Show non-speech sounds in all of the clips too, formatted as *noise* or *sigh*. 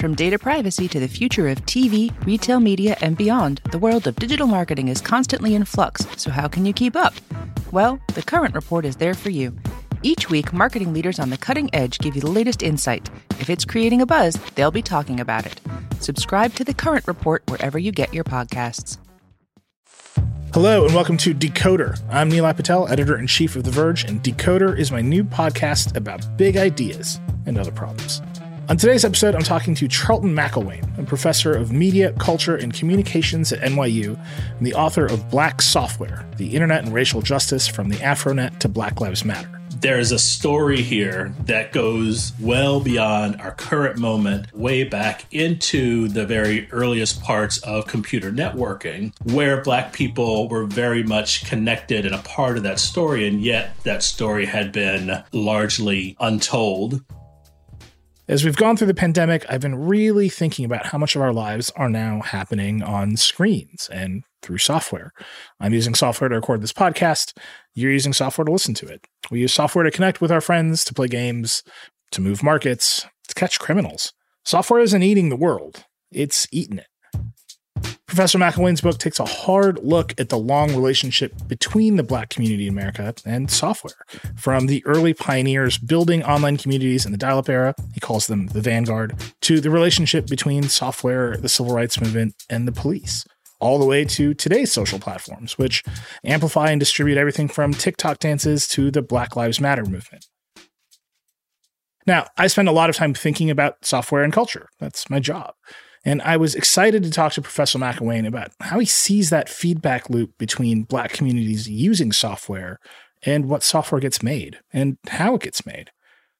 From data privacy to the future of TV, retail media, and beyond, the world of digital marketing is constantly in flux, so how can you keep up? Well, the Current Report is there for you. Each week, marketing leaders on the cutting edge give you the latest insight. If it's creating a buzz, they'll be talking about it. Subscribe to the Current Report wherever you get your podcasts. Hello and welcome to Decoder. I'm Nilay Patel, editor in chief of The Verge, and Decoder is my new podcast about big ideas and other problems. On today's episode, I'm talking to Charlton McIlwain, a professor of media, culture, and communications at NYU, and the author of Black Software The Internet and Racial Justice from the Afronet to Black Lives Matter there's a story here that goes well beyond our current moment, way back into the very earliest parts of computer networking, where Black people were very much connected and a part of that story, and yet that story had been largely untold. As we've gone through the pandemic, I've been really thinking about how much of our lives are now happening on screens and through software. I'm using software to record this podcast. You're using software to listen to it. We use software to connect with our friends, to play games, to move markets, to catch criminals. Software isn't eating the world, it's eating it. Professor McIlwain's book takes a hard look at the long relationship between the Black community in America and software. From the early pioneers building online communities in the dial up era, he calls them the vanguard, to the relationship between software, the civil rights movement, and the police all the way to today's social platforms, which amplify and distribute everything from TikTok dances to the Black Lives Matter movement. Now, I spend a lot of time thinking about software and culture. That's my job. And I was excited to talk to Professor McIlwain about how he sees that feedback loop between Black communities using software and what software gets made and how it gets made.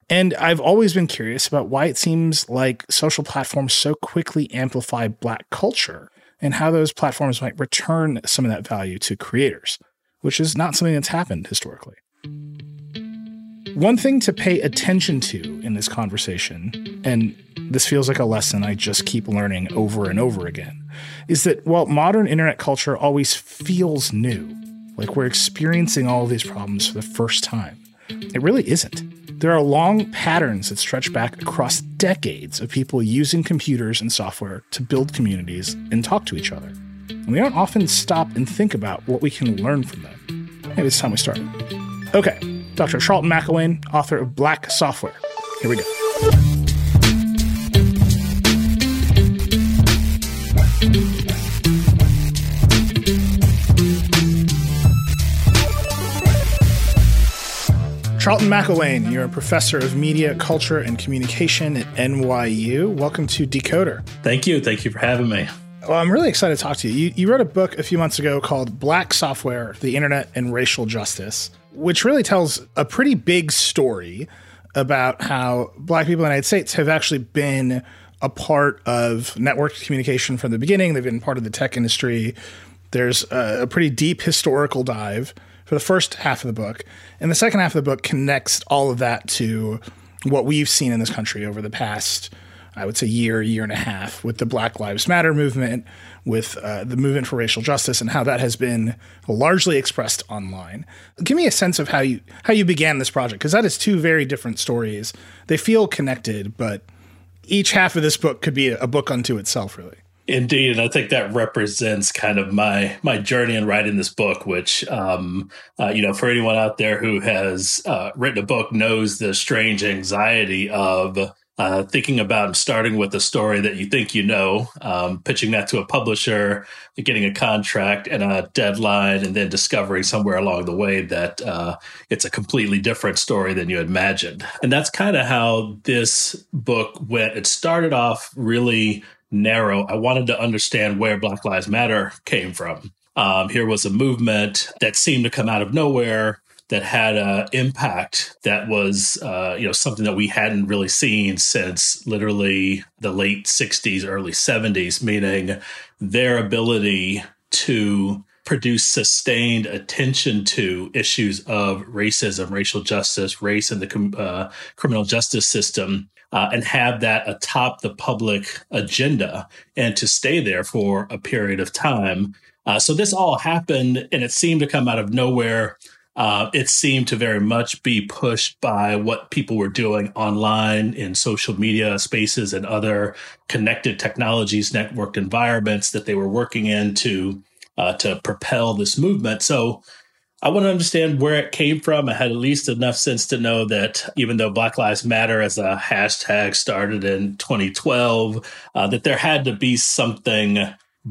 And I've always been curious about why it seems like social platforms so quickly amplify Black culture and how those platforms might return some of that value to creators, which is not something that's happened historically. One thing to pay attention to in this conversation, and this feels like a lesson I just keep learning over and over again, is that while modern internet culture always feels new, like we're experiencing all of these problems for the first time, it really isn't. There are long patterns that stretch back across decades of people using computers and software to build communities and talk to each other. And we don't often stop and think about what we can learn from them. Maybe it's time we started. Okay, Dr. Charlton McIlwain, author of Black Software. Here we go. Charlton McIlwain, you're a professor of media, culture, and communication at NYU. Welcome to Decoder. Thank you. Thank you for having me. Well, I'm really excited to talk to you. you. You wrote a book a few months ago called Black Software The Internet and Racial Justice, which really tells a pretty big story about how Black people in the United States have actually been a part of network communication from the beginning. They've been part of the tech industry. There's a, a pretty deep historical dive for the first half of the book. And the second half of the book connects all of that to what we've seen in this country over the past, I would say, year, year and a half with the Black Lives Matter movement, with uh, the movement for racial justice, and how that has been largely expressed online. Give me a sense of how you how you began this project, because that is two very different stories. They feel connected, but each half of this book could be a book unto itself, really. Indeed, and I think that represents kind of my my journey in writing this book. Which, um, uh, you know, for anyone out there who has uh, written a book, knows the strange anxiety of uh, thinking about starting with a story that you think you know, um, pitching that to a publisher, getting a contract and a deadline, and then discovering somewhere along the way that uh, it's a completely different story than you imagined. And that's kind of how this book went. It started off really narrow. I wanted to understand where Black Lives Matter came from. Um, here was a movement that seemed to come out of nowhere that had an impact that was, uh, you know, something that we hadn't really seen since literally the late '60s, early '70s. Meaning their ability to produce sustained attention to issues of racism, racial justice, race, and the uh, criminal justice system. Uh, and have that atop the public agenda and to stay there for a period of time. Uh, so this all happened and it seemed to come out of nowhere uh, it seemed to very much be pushed by what people were doing online in social media spaces and other connected technologies, networked environments that they were working in to uh, to propel this movement. So I want to understand where it came from. I had at least enough sense to know that even though Black Lives Matter as a hashtag started in 2012, uh, that there had to be something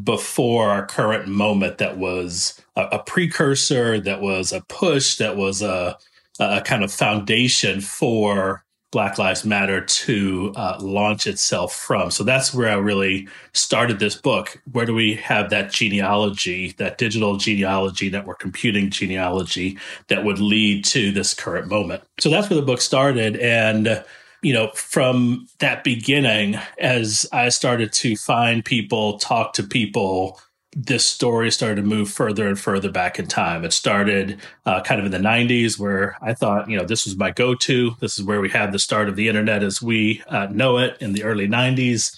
before our current moment that was a, a precursor, that was a push, that was a, a kind of foundation for Black Lives Matter to uh, launch itself from. So that's where I really started this book. Where do we have that genealogy, that digital genealogy, network computing genealogy that would lead to this current moment? So that's where the book started. And you know, from that beginning, as I started to find people, talk to people, this story started to move further and further back in time. It started uh, kind of in the 90s, where I thought, you know, this was my go to. This is where we had the start of the internet as we uh, know it in the early 90s.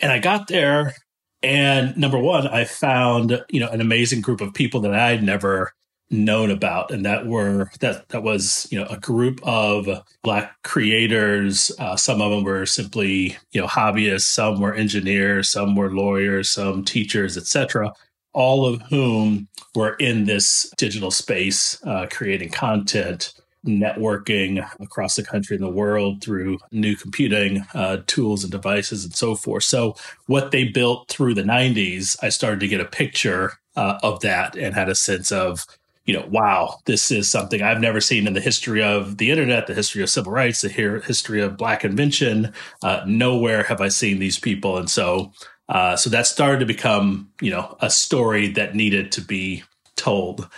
And I got there, and number one, I found, you know, an amazing group of people that I had never known about and that were that that was you know a group of black creators. Uh, some of them were simply you know hobbyists some were engineers some were lawyers some teachers etc all of whom were in this digital space uh, creating content networking across the country and the world through new computing uh, tools and devices and so forth. So what they built through the 90s i started to get a picture uh, of that and had a sense of you know, wow, this is something I've never seen in the history of the internet, the history of civil rights, the history of Black invention. Uh, nowhere have I seen these people, and so uh, so that started to become you know a story that needed to be told.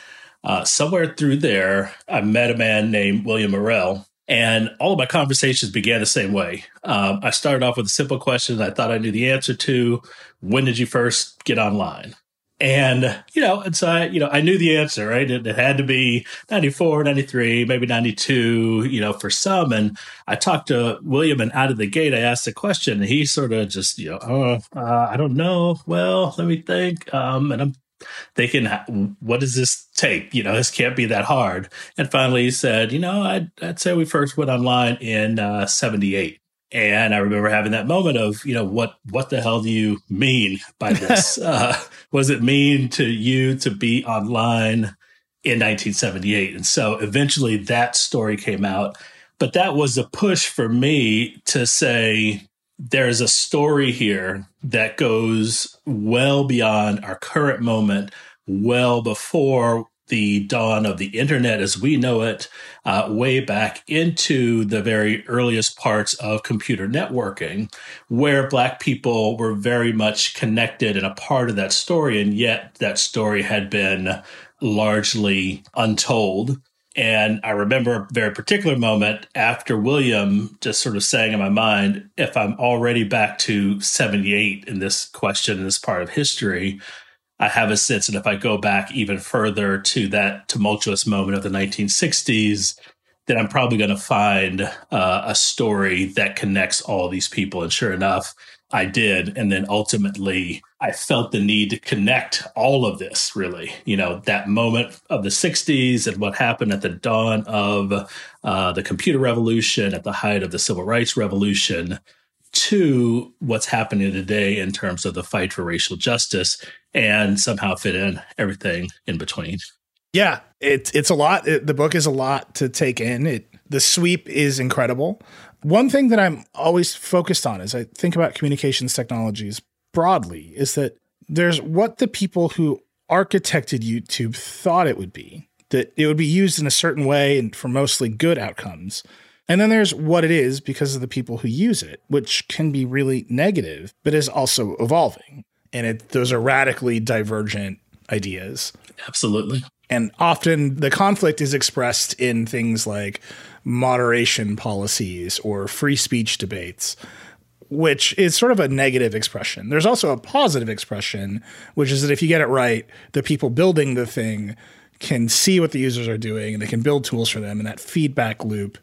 Uh, somewhere through there, I met a man named William Morrell, and all of my conversations began the same way. Um, I started off with a simple question I thought I knew the answer to: When did you first get online? And, you know, and so I, you know, I knew the answer, right? It, it, had to be 94, 93, maybe 92, you know, for some. And I talked to William and out of the gate, I asked the question and he sort of just, you know, oh, uh, I don't know. Well, let me think. Um, and I'm thinking, what does this take? You know, this can't be that hard. And finally he said, you know, I'd, I'd say we first went online in uh, 78. And I remember having that moment of, you know, what what the hell do you mean by this? *laughs* uh, what does it mean to you to be online in 1978? And so eventually that story came out. But that was a push for me to say there's a story here that goes well beyond our current moment, well before the dawn of the internet as we know it, uh, way back into the very earliest parts of computer networking, where Black people were very much connected and a part of that story. And yet that story had been largely untold. And I remember a very particular moment after William just sort of saying in my mind, if I'm already back to 78 in this question, in this part of history, I have a sense that if I go back even further to that tumultuous moment of the 1960s, then I'm probably going to find uh, a story that connects all these people. And sure enough, I did. And then ultimately, I felt the need to connect all of this really, you know, that moment of the 60s and what happened at the dawn of uh, the computer revolution, at the height of the civil rights revolution, to what's happening today in terms of the fight for racial justice and somehow fit in everything in between. Yeah, it's it's a lot. It, the book is a lot to take in. It The sweep is incredible. One thing that I'm always focused on as I think about communications technologies broadly is that there's what the people who architected YouTube thought it would be, that it would be used in a certain way and for mostly good outcomes. And then there's what it is because of the people who use it, which can be really negative, but is also evolving. And it, those are radically divergent ideas. Absolutely. And often the conflict is expressed in things like moderation policies or free speech debates, which is sort of a negative expression. There's also a positive expression, which is that if you get it right, the people building the thing can see what the users are doing and they can build tools for them. And that feedback loop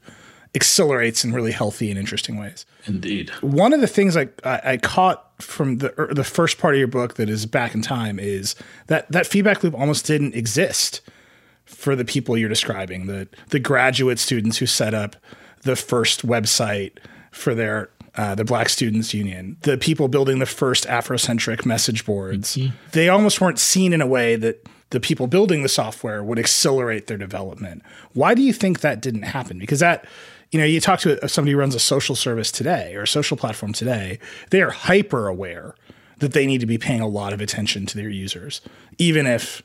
accelerates in really healthy and interesting ways. Indeed. One of the things I, I, I caught from the er, the first part of your book that is back in time is that that feedback loop almost didn't exist for the people you're describing the the graduate students who set up the first website for their uh, the Black Students Union, the people building the first Afrocentric message boards, mm-hmm. they almost weren't seen in a way that the people building the software would accelerate their development. Why do you think that didn't happen? Because that you know, you talk to somebody who runs a social service today or a social platform today, they are hyper aware that they need to be paying a lot of attention to their users, even if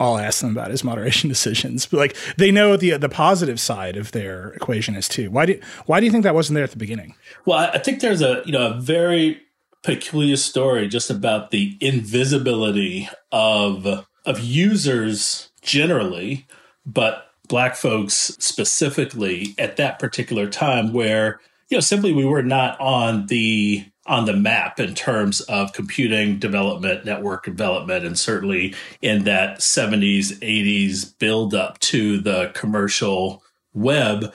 all I ask them about is *laughs* moderation decisions. But like they know the the positive side of their equation is too. Why do why do you think that wasn't there at the beginning? Well, I think there's a you know a very peculiar story just about the invisibility of of users generally, but black folks specifically at that particular time where you know simply we were not on the on the map in terms of computing development network development and certainly in that 70s 80s build up to the commercial web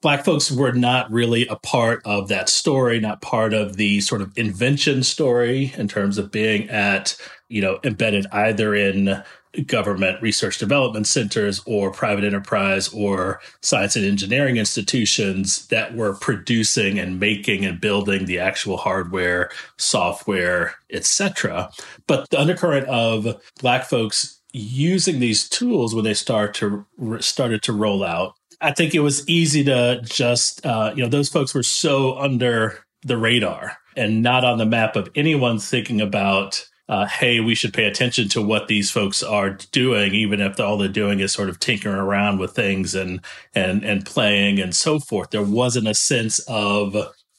black folks were not really a part of that story not part of the sort of invention story in terms of being at you know embedded either in government research development centers or private enterprise or science and engineering institutions that were producing and making and building the actual hardware, software, etc. But the undercurrent of black folks using these tools when they start to started to roll out, I think it was easy to just uh, you know those folks were so under the radar and not on the map of anyone thinking about uh, hey, we should pay attention to what these folks are doing, even if all they're doing is sort of tinkering around with things and and and playing and so forth. There wasn't a sense of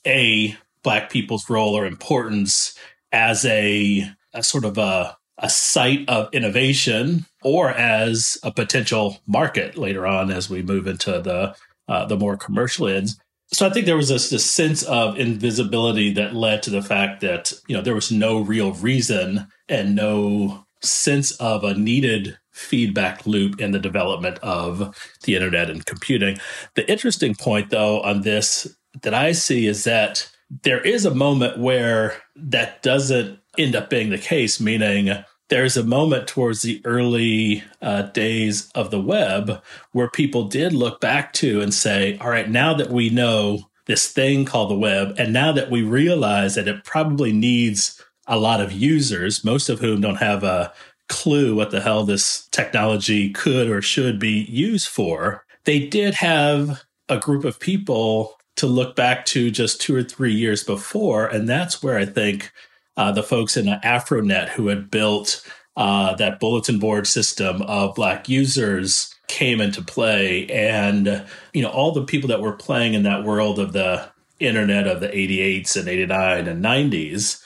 a black people's role or importance as a, a sort of a a site of innovation or as a potential market later on as we move into the uh, the more commercial ends so I think there was this, this sense of invisibility that led to the fact that you know there was no real reason and no sense of a needed feedback loop in the development of the internet and computing. The interesting point though on this that I see is that there is a moment where that doesn't end up being the case, meaning there's a moment towards the early uh, days of the web where people did look back to and say, all right, now that we know this thing called the web, and now that we realize that it probably needs a lot of users, most of whom don't have a clue what the hell this technology could or should be used for, they did have a group of people to look back to just two or three years before. And that's where I think uh, the folks in AfroNet who had built uh, that bulletin board system of Black users came into play. And, you know, all the people that were playing in that world of the internet of the 88s and 89 and 90s.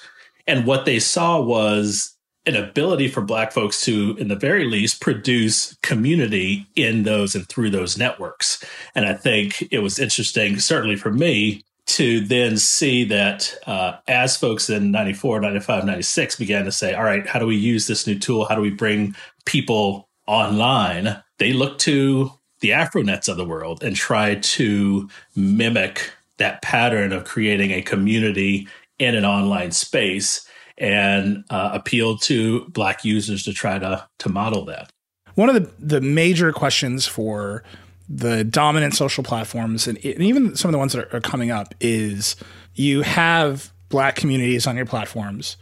And what they saw was an ability for black folks to in the very least produce community in those and through those networks and i think it was interesting certainly for me to then see that uh, as folks in 94, 95, 96 began to say, all right, how do we use this new tool? How do we bring people online? They looked to the Afronets of the world and tried to mimic that pattern of creating a community in an online space and uh, appealed to Black users to try to, to model that. One of the, the major questions for the dominant social platforms and, and even some of the ones that are, are coming up is you have black communities on your platforms.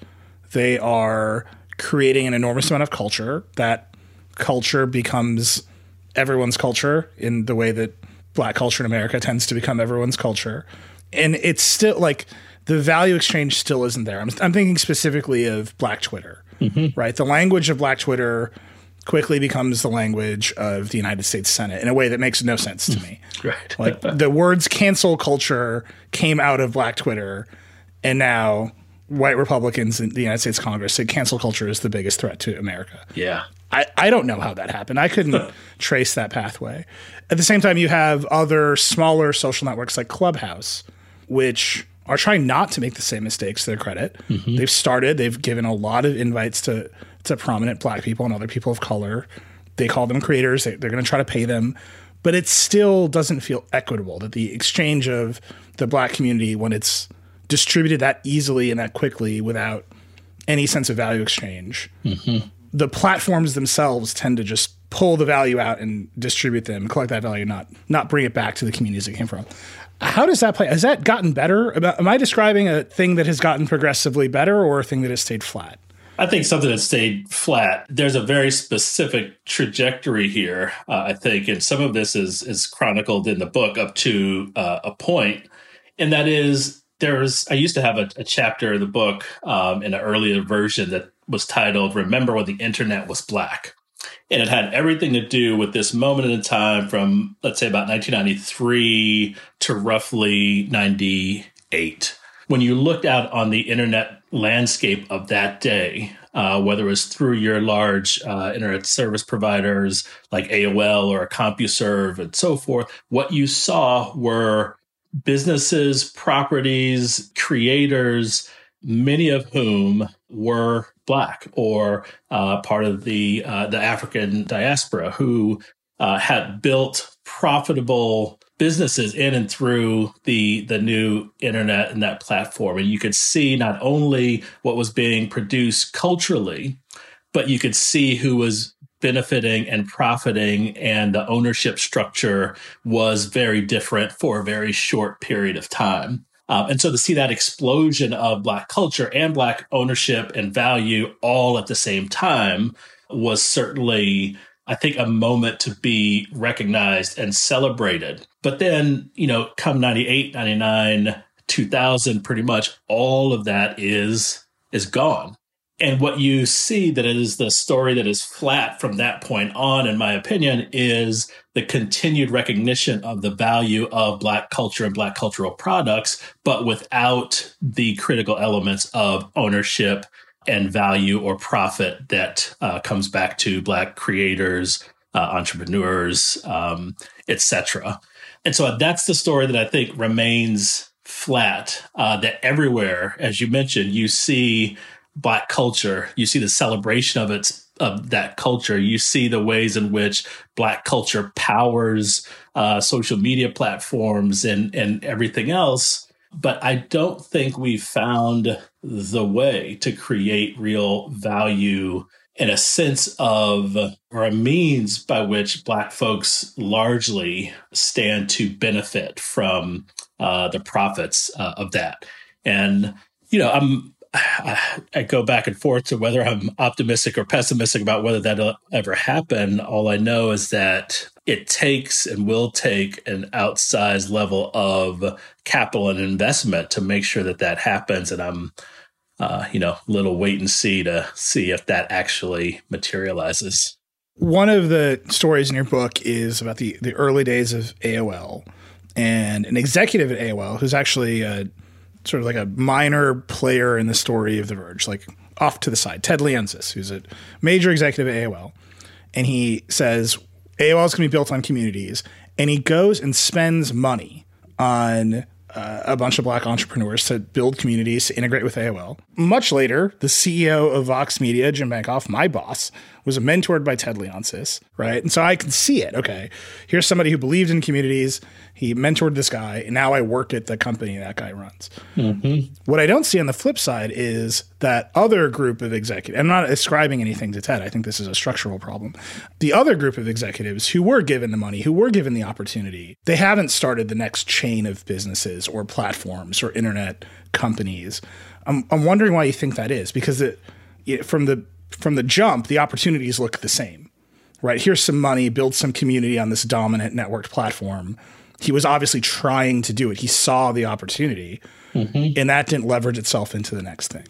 They are creating an enormous amount of culture. That culture becomes everyone's culture in the way that black culture in America tends to become everyone's culture. And it's still like the value exchange still isn't there. I'm, I'm thinking specifically of black Twitter, mm-hmm. right? The language of black Twitter quickly becomes the language of the United States Senate in a way that makes no sense to me. *laughs* right. like the words cancel culture came out of black Twitter and now white Republicans in the United States Congress say cancel culture is the biggest threat to America. Yeah. I, I don't know how that happened. I couldn't trace that pathway. At the same time, you have other smaller social networks like Clubhouse, which are trying not to make the same mistakes to their credit. Mm-hmm. They've started, they've given a lot of invites to, to prominent black people and other people of color. They call them creators, they, they're going to try to pay them. But it still doesn't feel equitable that the exchange of the black community, when it's distributed that easily and that quickly without any sense of value exchange, mm-hmm the platforms themselves tend to just pull the value out and distribute them, collect that value, not not bring it back to the communities it came from. How does that play? Has that gotten better? Am I describing a thing that has gotten progressively better or a thing that has stayed flat? I think something that stayed flat. There's a very specific trajectory here, uh, I think, and some of this is is chronicled in the book up to uh, a point, and that is there's. I used to have a, a chapter in the book um, in an earlier version that was titled Remember When the Internet Was Black. And it had everything to do with this moment in time from, let's say, about 1993 to roughly 98. When you looked out on the internet landscape of that day, uh, whether it was through your large uh, internet service providers like AOL or CompuServe and so forth, what you saw were businesses, properties, creators, many of whom were black or uh, part of the uh, the African diaspora who uh, had built profitable businesses in and through the the new internet and that platform. And you could see not only what was being produced culturally but you could see who was benefiting and profiting and the ownership structure was very different for a very short period of time. Um, and so to see that explosion of Black culture and Black ownership and value all at the same time was certainly, I think, a moment to be recognized and celebrated. But then, you know, come 98, 99, 2000, pretty much all of that is is gone. And what you see that is the story that is flat from that point on, in my opinion, is the continued recognition of the value of Black culture and Black cultural products, but without the critical elements of ownership and value or profit that uh, comes back to Black creators, uh, entrepreneurs, um, etc. And so that's the story that I think remains flat. Uh, that everywhere, as you mentioned, you see black culture you see the celebration of its of that culture you see the ways in which black culture powers uh, social media platforms and and everything else but i don't think we've found the way to create real value in a sense of or a means by which black folks largely stand to benefit from uh, the profits uh, of that. And you know i'm *sighs* I go back and forth to whether I'm optimistic or pessimistic about whether that'll ever happen. All I know is that it takes and will take an outsized level of capital and investment to make sure that that happens. And I'm, uh, you know, a little wait and see to see if that actually materializes. One of the stories in your book is about the the early days of AOL and an executive at AOL who's actually sort of like a minor player in the story of The Verge, like off to the side. Ted Leonsis, who's a major executive at AOL, and he says AOL is going to be built on communities, and he goes and spends money on uh, a bunch of black entrepreneurs to build communities to integrate with AOL. Much later, the CEO of Vox Media, Jim Bankoff, my boss, was mentored by Ted Leonsis, right? And so I can see it. Okay, here's somebody who believed in communities. He mentored this guy, and now I work at the company that guy runs. Mm-hmm. What I don't see on the flip side is that other group of executives. I'm not ascribing anything to Ted. I think this is a structural problem. The other group of executives who were given the money, who were given the opportunity, they haven't started the next chain of businesses or platforms or internet companies. I'm, I'm wondering why you think that is because it, from the from the jump, the opportunities look the same, right? Here's some money, build some community on this dominant networked platform. he was obviously trying to do it. He saw the opportunity, mm-hmm. and that didn't leverage itself into the next thing.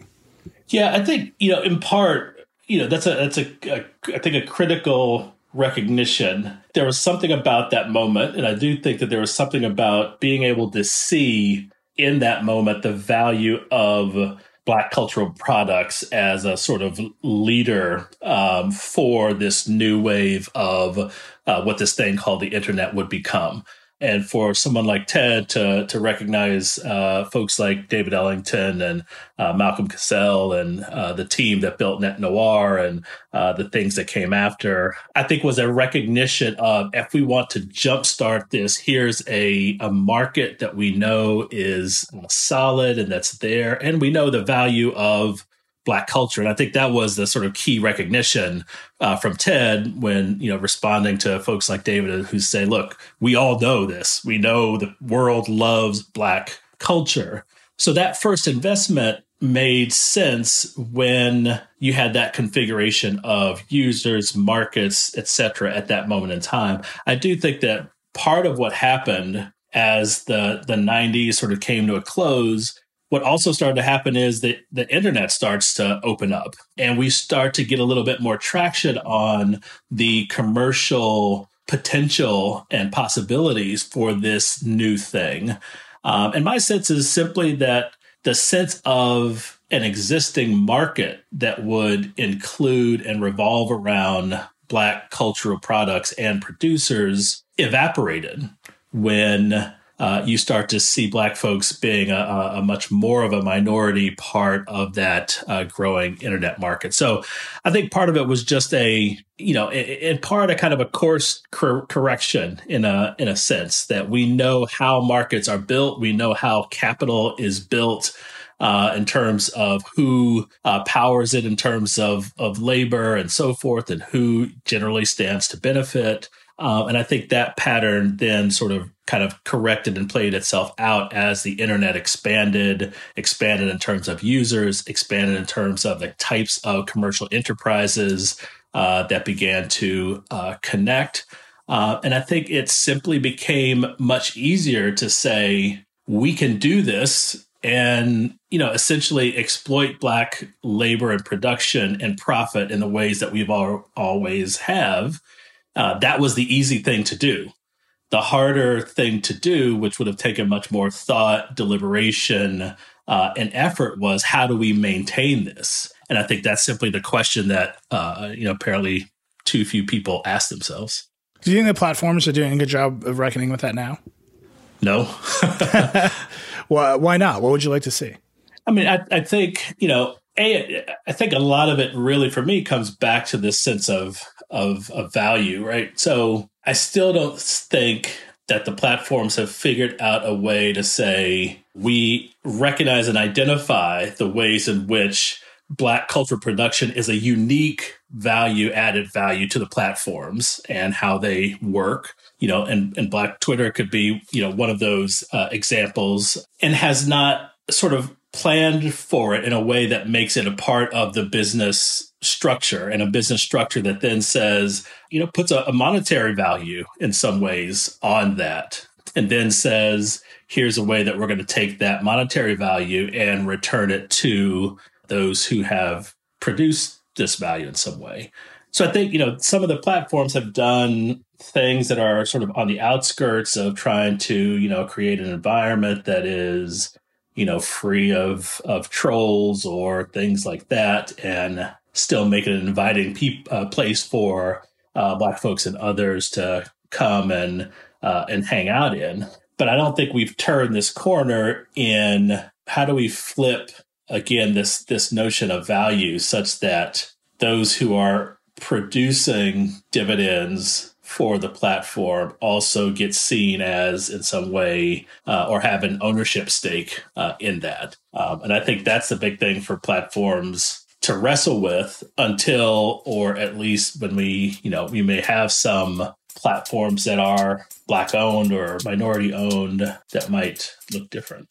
Yeah, I think you know, in part, you know, that's a that's a, a I think a critical recognition. There was something about that moment, and I do think that there was something about being able to see in that moment the value of black cultural products as a sort of leader um, for this new wave of uh, what this thing called the internet would become and for someone like Ted to to recognize uh, folks like David Ellington and uh, Malcolm CasSelle and uh, the team that built NetNoir and uh, the things that came after, I think was a recognition of if we want to jumpstart this, here's a a market that we know is solid and that's there, and we know the value of black culture. And i think that was the sort of key recognition uh, from ted when you know responding to folks like david who say look we all know this. We know the world loves black culture. So that first investment made sense when you had that configuration of users markets etc at that moment in time. I do think that part of what happened as the the 90s sort of came to a close what also started to happen is that the internet starts to open up and we start to get a little bit more traction on the commercial potential and possibilities for this new thing. Um, and my sense is simply that the sense of an existing market that would include and revolve around Black cultural products and producers evaporated when uh, you start to see black folks being a, a, much more of a minority part of that uh, growing internet market. So I think part of it was just a, you know, in, part a kind of a course cor- correction in a in a sense that we know how markets are built, we know how capital is built. Uh, in terms of who uh, powers it, in terms of of labor and so forth, and who generally stands to benefit. Um, and I think that pattern then sort of kind of corrected and played itself out as the internet expanded, expanded in terms of users, expanded in terms of the types of commercial enterprises uh, that began to uh, connect. Uh, and I think it simply became much easier to say, we can do this and you know essentially exploit black labor and production and profit in the ways that we've all, always have uh, that was the easy thing to do. The harder thing to do, which would have taken much more thought, deliberation, uh, and effort, was how do we maintain this? And I think that's simply the question that uh, you know apparently too few people ask themselves. Do you think the platforms are doing a good job of reckoning with that now? No. *laughs* *laughs* why, why not? What would you like to see? I mean, I, I think you know, a, I think a lot of it really for me comes back to this sense of of, of value, right? So I still don't think that the platforms have figured out a way to say we recognize and identify the ways in which black culture production is a unique value added value to the platforms and how they work you know and, and black twitter could be you know one of those uh, examples and has not sort of planned for it in a way that makes it a part of the business structure and a business structure that then says, you know, puts a, a monetary value in some ways on that and then says, here's a way that we're going to take that monetary value and return it to those who have produced this value in some way. So I think, you know, some of the platforms have done things that are sort of on the outskirts of trying to, you know, create an environment that is, you know, free of of trolls or things like that and still make it an inviting pe- uh, place for uh, black folks and others to come and uh, and hang out in. But I don't think we've turned this corner in how do we flip again this this notion of value such that those who are producing dividends for the platform also get seen as in some way uh, or have an ownership stake uh, in that um, and i think that's the big thing for platforms to wrestle with until, or at least when we, you know, we may have some platforms that are black owned or minority owned that might look different.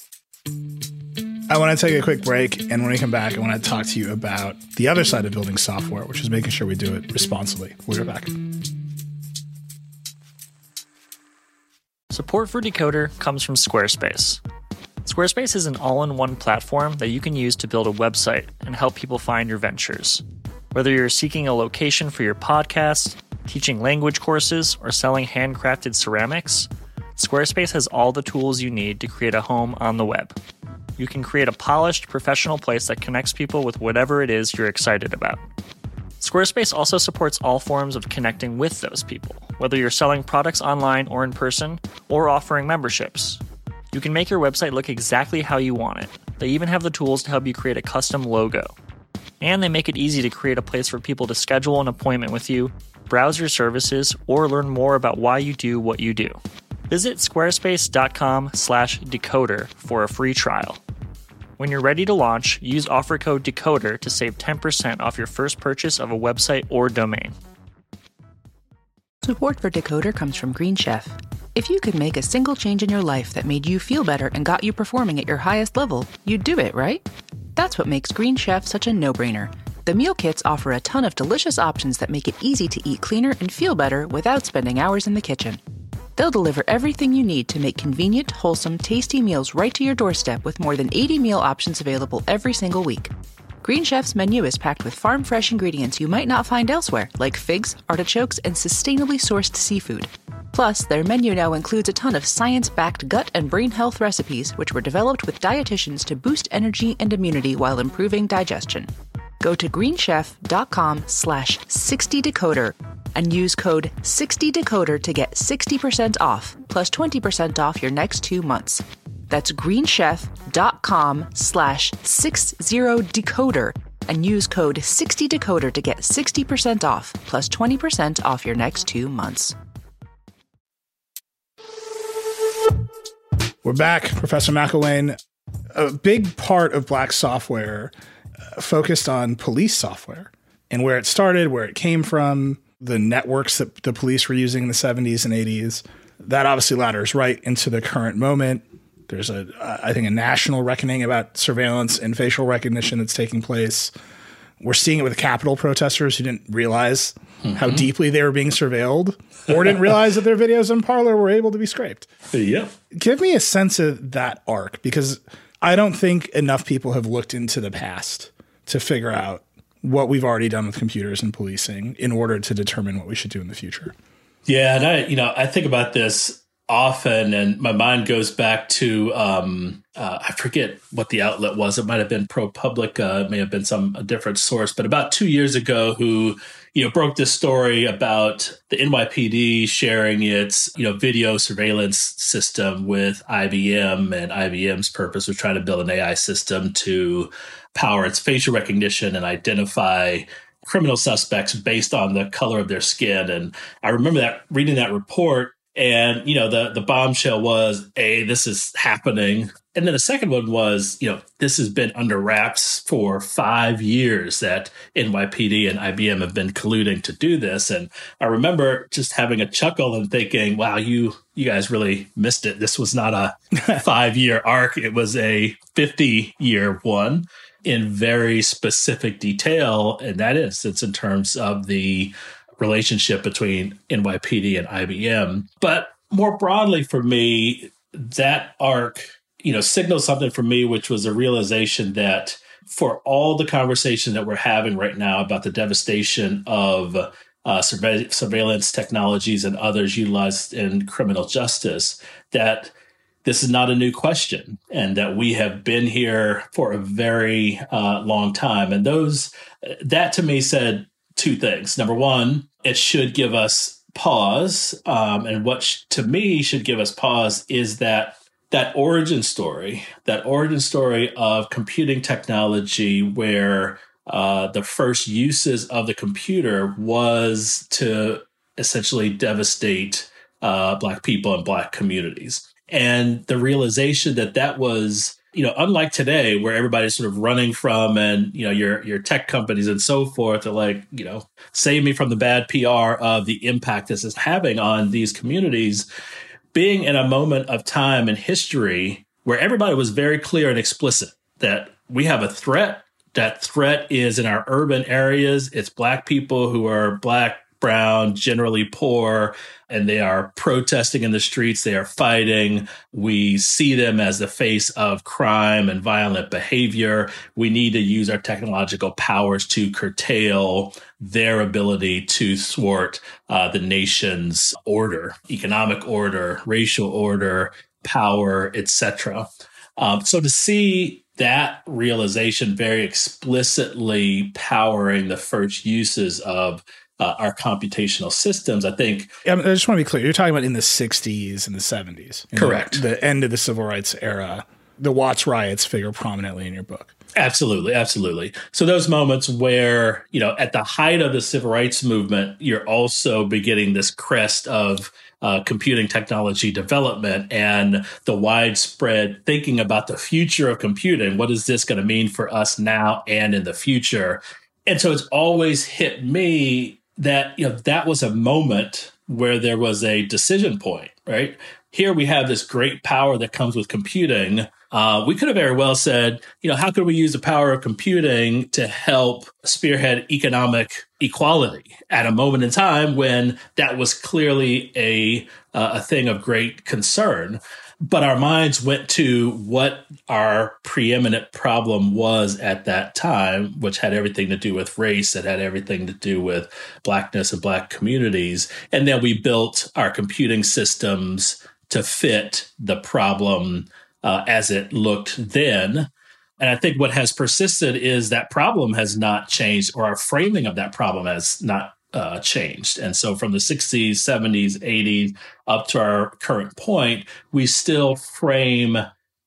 I want to take a quick break. And when we come back, I want to talk to you about the other side of building software, which is making sure we do it responsibly. We'll be back. Support for Decoder comes from Squarespace. Squarespace is an all in one platform that you can use to build a website and help people find your ventures. Whether you're seeking a location for your podcast, teaching language courses, or selling handcrafted ceramics, Squarespace has all the tools you need to create a home on the web. You can create a polished, professional place that connects people with whatever it is you're excited about. Squarespace also supports all forms of connecting with those people, whether you're selling products online or in person, or offering memberships. You can make your website look exactly how you want it. They even have the tools to help you create a custom logo. And they make it easy to create a place for people to schedule an appointment with you, browse your services, or learn more about why you do what you do. Visit squarespace.com/decoder for a free trial. When you're ready to launch, use offer code DECODER to save 10% off your first purchase of a website or domain. Support for Decoder comes from Green Chef. If you could make a single change in your life that made you feel better and got you performing at your highest level, you'd do it, right? That's what makes Green Chef such a no brainer. The meal kits offer a ton of delicious options that make it easy to eat cleaner and feel better without spending hours in the kitchen. They'll deliver everything you need to make convenient, wholesome, tasty meals right to your doorstep with more than 80 meal options available every single week. Green Chef's menu is packed with farm fresh ingredients you might not find elsewhere, like figs, artichokes, and sustainably sourced seafood. Plus, their menu now includes a ton of science backed gut and brain health recipes, which were developed with dietitians to boost energy and immunity while improving digestion. Go to greenchef.com slash 60decoder and use code 60decoder to get 60% off plus 20% off your next two months. That's greenchef.com slash 60decoder and use code 60decoder to get 60% off plus 20% off your next two months. We're back, Professor McIlwain. A big part of Black software uh, focused on police software and where it started, where it came from, the networks that the police were using in the 70s and 80s. That obviously ladders right into the current moment. There's a, I think, a national reckoning about surveillance and facial recognition that's taking place. We're seeing it with Capitol protesters who didn't realize mm-hmm. how deeply they were being surveilled or didn't realize that their videos in Parler were able to be scraped. Yep. Give me a sense of that arc because I don't think enough people have looked into the past to figure out what we've already done with computers and policing in order to determine what we should do in the future. Yeah, and I, you know, I think about this often, and my mind goes back to um, uh, I forget what the outlet was. It might have been ProPublica, it may have been some a different source, but about two years ago, who you know broke this story about the NYPD sharing its you know video surveillance system with IBM, and IBM's purpose was trying to build an AI system to power its facial recognition and identify criminal suspects based on the color of their skin. And I remember that reading that report and you know the the bombshell was a this is happening. And then the second one was you know this has been under wraps for five years that nypd and ibm have been colluding to do this. And i remember just having a chuckle and thinking wow you you guys really missed it. This was not a *laughs* five year arc. It was a 50 year one in very specific detail. And that is, it's in terms of the relationship between NYPD and IBM. But more broadly for me, that arc, you know, signals something for me, which was a realization that for all the conversation that we're having right now about the devastation of uh, surveillance technologies and others utilized in criminal justice, that this is not a new question and that we have been here for a very uh, long time. And those, that to me said two things. Number one, it should give us pause. Um, and what sh- to me should give us pause is that that origin story, that origin story of computing technology where uh, the first uses of the computer was to essentially devastate uh, Black people and Black communities and the realization that that was you know unlike today where everybody's sort of running from and you know your your tech companies and so forth are like you know save me from the bad pr of the impact this is having on these communities. Being in a moment of time in history where everybody was very clear and explicit that we have a threat that threat is in our urban areas. It's black people who are black brown, generally poor, and they are protesting in the streets. They are fighting. We see them as the face of crime and violent behavior. We need to use our technological powers to curtail their ability to thwart uh, the nation's order, economic order, racial order, power, etc. Um, so to see that realization very explicitly powering the first uses of uh, our computational systems. I think. I just want to be clear. You're talking about in the 60s and the 70s. Correct. The, the end of the civil rights era. The Watts riots figure prominently in your book. Absolutely, absolutely. So those moments where, you know, at the height of the civil rights movement, you're also beginning this crest of uh, computing technology development and the widespread thinking about the future of computing. What is this going to mean for us now and in the future? And so it's always hit me that you know that was a moment where there was a decision point, right? Here we have this great power that comes with computing. Uh, we could have very well said, you know, how could we use the power of computing to help spearhead economic equality at a moment in time when that was clearly a uh, a thing of great concern? But our minds went to what our preeminent problem was at that time, which had everything to do with race, it had everything to do with blackness and black communities. And then we built our computing systems to fit the problem uh, as it looked then. And I think what has persisted is that problem has not changed, or our framing of that problem has not uh, changed. And so from the 60s, 70s, 80s up to our current point, we still frame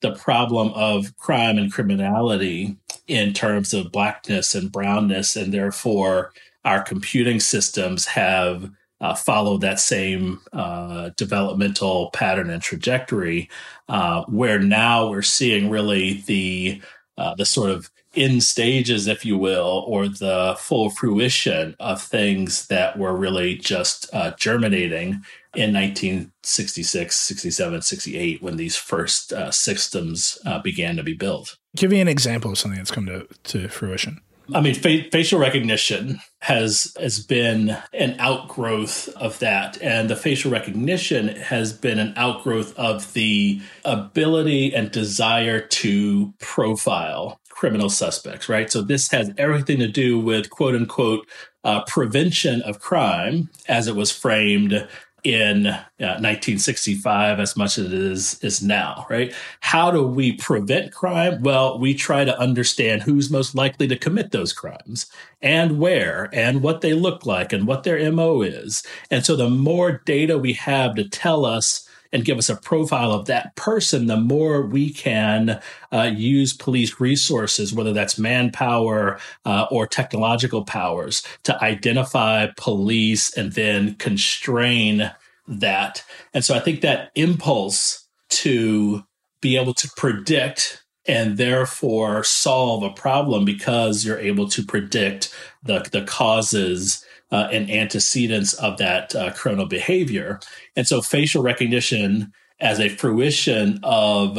the problem of crime and criminality in terms of blackness and brownness. And therefore, our computing systems have uh, followed that same uh, developmental pattern and trajectory, uh, where now we're seeing really the uh, the sort of in stages, if you will, or the full fruition of things that were really just uh, germinating in 1966, 67, 68 when these first uh, systems uh, began to be built. Give me an example of something that's come to, to fruition. I mean, fa- facial recognition has has been an outgrowth of that, and the facial recognition has been an outgrowth of the ability and desire to profile criminal suspects, right? So this has everything to do with quote unquote uh, prevention of crime as it was framed in uh, 1965 as much as it is is now right? How do we prevent crime? Well we try to understand who's most likely to commit those crimes and where and what they look like and what their mo is. And so the more data we have to tell us and give us a profile of that person, the more we can uh, use police resources, whether that's manpower uh, or technological powers, to identify police and then constrain that. And so I think that impulse to be able to predict and therefore solve a problem because you're able to predict the, the causes uh, and antecedents of that uh, behavior. And so facial recognition as a fruition of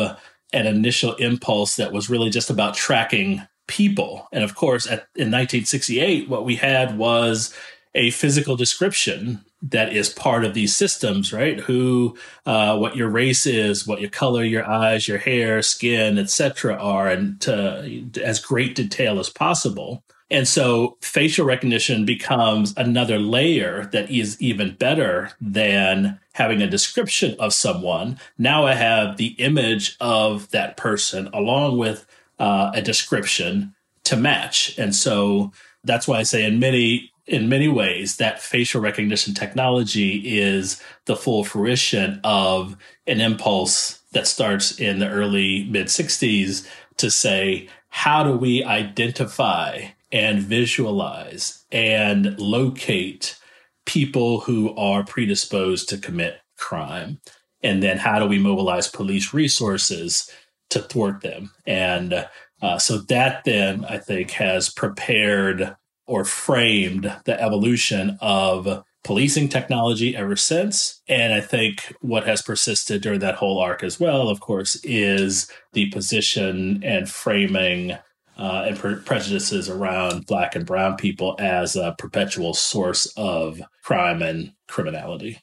an initial impulse that was really just about tracking people. And of course, at, in 1968, what we had was a physical description that is part of these systems, right? Who, uh, what your race is, what your color, your eyes, your hair, skin, etc., are, and to, as great detail as possible. And so facial recognition becomes another layer that is even better than having a description of someone. Now I have the image of that person along with uh, a description to match. And so that's why I say in many in many ways that facial recognition technology is the full fruition of an impulse that starts in the early mid 60s to say how do we identify and visualize and locate people who are predisposed to commit crime. And then how do we mobilize police resources to thwart them? And uh, so that then I think has prepared or framed the evolution of policing technology ever since. And I think what has persisted during that whole arc as well, of course, is the position and framing uh, and pre- prejudices around black and brown people as a perpetual source of crime and criminality.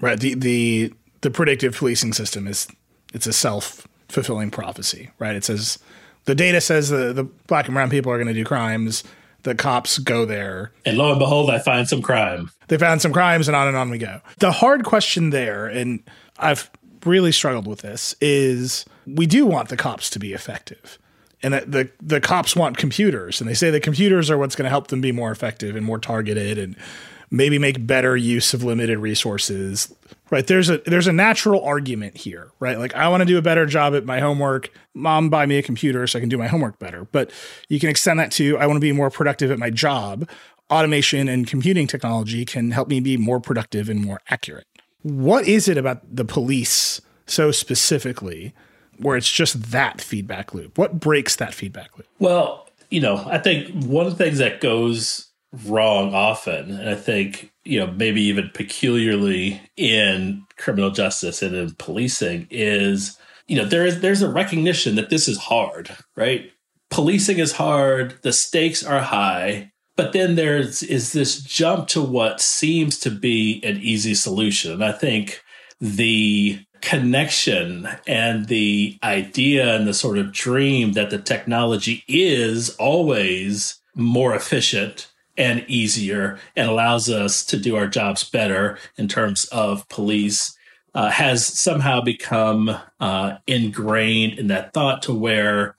Right. The the the predictive policing system is it's a self fulfilling prophecy, right? It says the data says the, the black and brown people are going to do crimes. The cops go there. And lo and behold, I find some crime. They found some crimes, and on and on we go. The hard question there, and I've really struggled with this, is we do want the cops to be effective. And the, the cops want computers, and they say the computers are what's going to help them be more effective and more targeted and maybe make better use of limited resources. Right there's a there's a natural argument here right? Like i want to do a better job at my homework. Mom buy me a computer so i can do my homework better. But you can extend that to i want to be more productive at my job. Automation and computing technology can help me be more productive and more accurate. What is it about the police so specifically where it's just that feedback loop what breaks that feedback loop well you know i think one of the things that goes wrong often and i think you know, maybe even peculiarly in criminal justice and in policing is, you know, there is there's a recognition that this is hard, right? Policing is hard, the stakes are high, but then there's is this jump to what seems to be an easy solution. And I think the connection and the idea and the sort of dream that the technology is always more efficient and easier and allows us to do our jobs better in terms of police uh, has somehow become uh, ingrained in that thought to where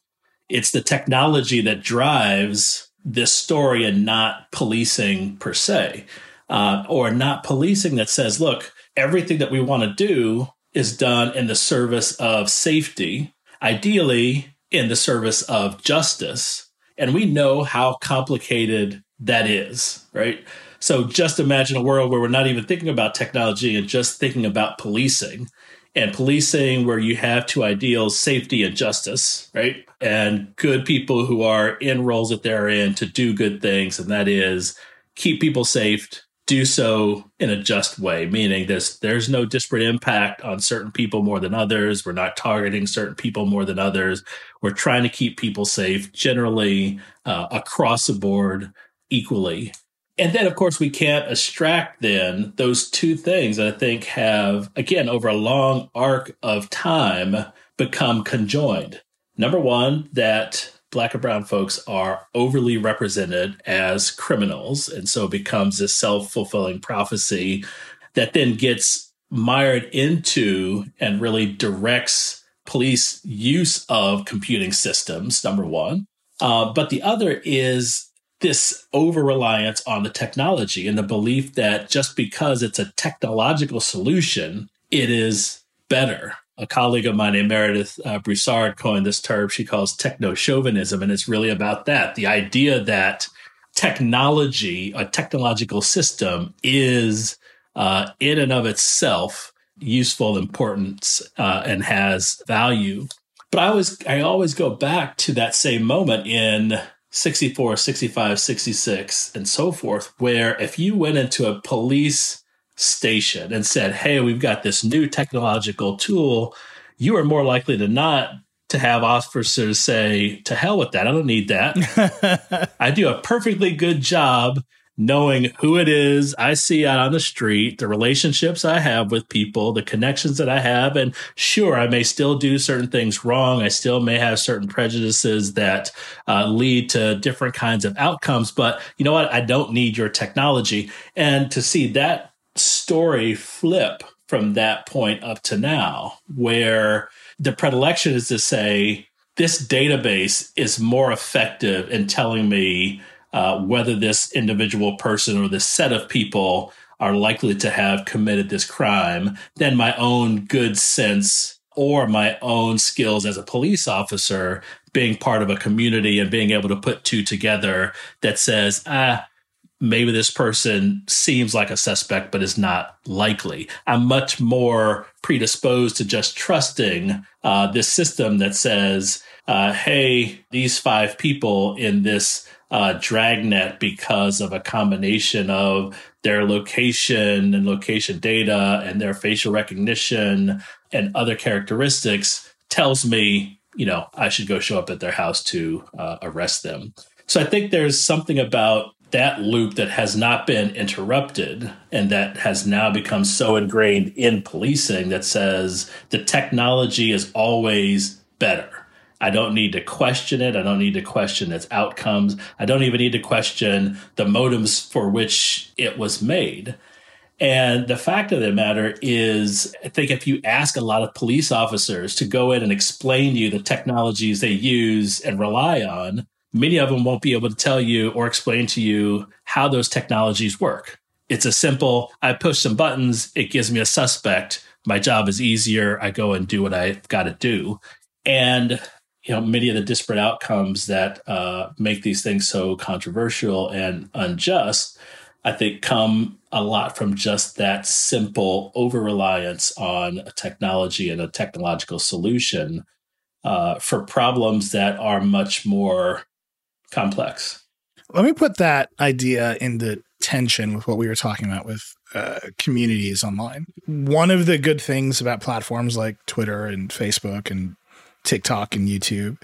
it's the technology that drives this story and not policing per se, uh, or not policing that says, look, everything that we want to do is done in the service of safety, ideally in the service of justice. And we know how complicated that is, right? So just imagine a world where we're not even thinking about technology and just thinking about policing. And policing where you have two ideals, safety and justice, right? And good people who are in roles that they're in to do good things. And that is keep people safe, do so in a just way, meaning there's there's no disparate impact on certain people more than others. We're not targeting certain people more than others. We're trying to keep people safe generally uh, across the board equally. And then, of course, we can't abstract then those two things that I think have, again, over a long arc of time, become conjoined. Number one, that black and brown folks are overly represented as criminals. And so it becomes this self fulfilling prophecy that then gets mired into and really directs police use of computing systems, number one. Uh, but the other is this over reliance on the technology and the belief that just because it's a technological solution, it is better. A colleague of mine named Meredith uh, Broussard coined this term she calls techno chauvinism. And it's really about that the idea that technology, a technological system, is uh, in and of itself useful, important, uh, and has value. But I always, I always go back to that same moment in 64, 65, 66, and so forth, where if you went into a police station and said, Hey, we've got this new technological tool, you are more likely to not to have officers say, To hell with that. I don't need that. *laughs* I do a perfectly good job knowing who it is I see out on the street, the relationships I have with people, the connections that I have. And sure, I may still do certain things wrong. I still may have certain prejudices that uh, lead to different kinds of outcomes. But you know what? I don't need your technology. And to see that story flip from that point up to now, where the predilection is to say, this database is more effective in telling me uh, whether this individual person or this set of people are likely to have committed this crime than my own good sense or my own skills as a police officer being part of a community and being able to put two together that says, ah, maybe this person seems like a suspect, but is not likely. I'm much more predisposed to just trusting uh, this system that says, uh, hey, these five people in this uh, Dragnet because of a combination of their location and location data and their facial recognition and other characteristics tells me you know, I should go show up at their house to uh, arrest them. So I think there's something about that loop that has not been interrupted and that has now become so ingrained in policing that says the technology is always better. I don't need to question it. I don't need to question its outcomes. I don't even need to question the motives for which it was made. And the fact of the matter is, I think if you ask a lot of police officers to go in and explain to you the technologies they use and rely on, many of them won't be able to tell you or explain to you how those technologies work. It's a simple, I push some buttons, it gives me a suspect. My job is easier. I go and do what I've got to do. And you know, many of the disparate outcomes that uh, make these things so controversial and unjust, I think, come a lot from just that simple over reliance on a technology and a technological solution uh, for problems that are much more complex. Let me put that idea into tension with what we were talking about with uh, communities online. One of the good things about platforms like Twitter and Facebook and TikTok and YouTube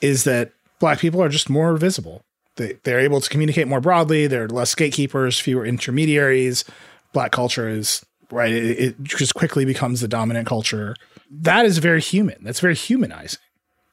is that black people are just more visible. They, they're able to communicate more broadly. There are less gatekeepers, fewer intermediaries. Black culture is right. It, it just quickly becomes the dominant culture. That is very human. That's very humanizing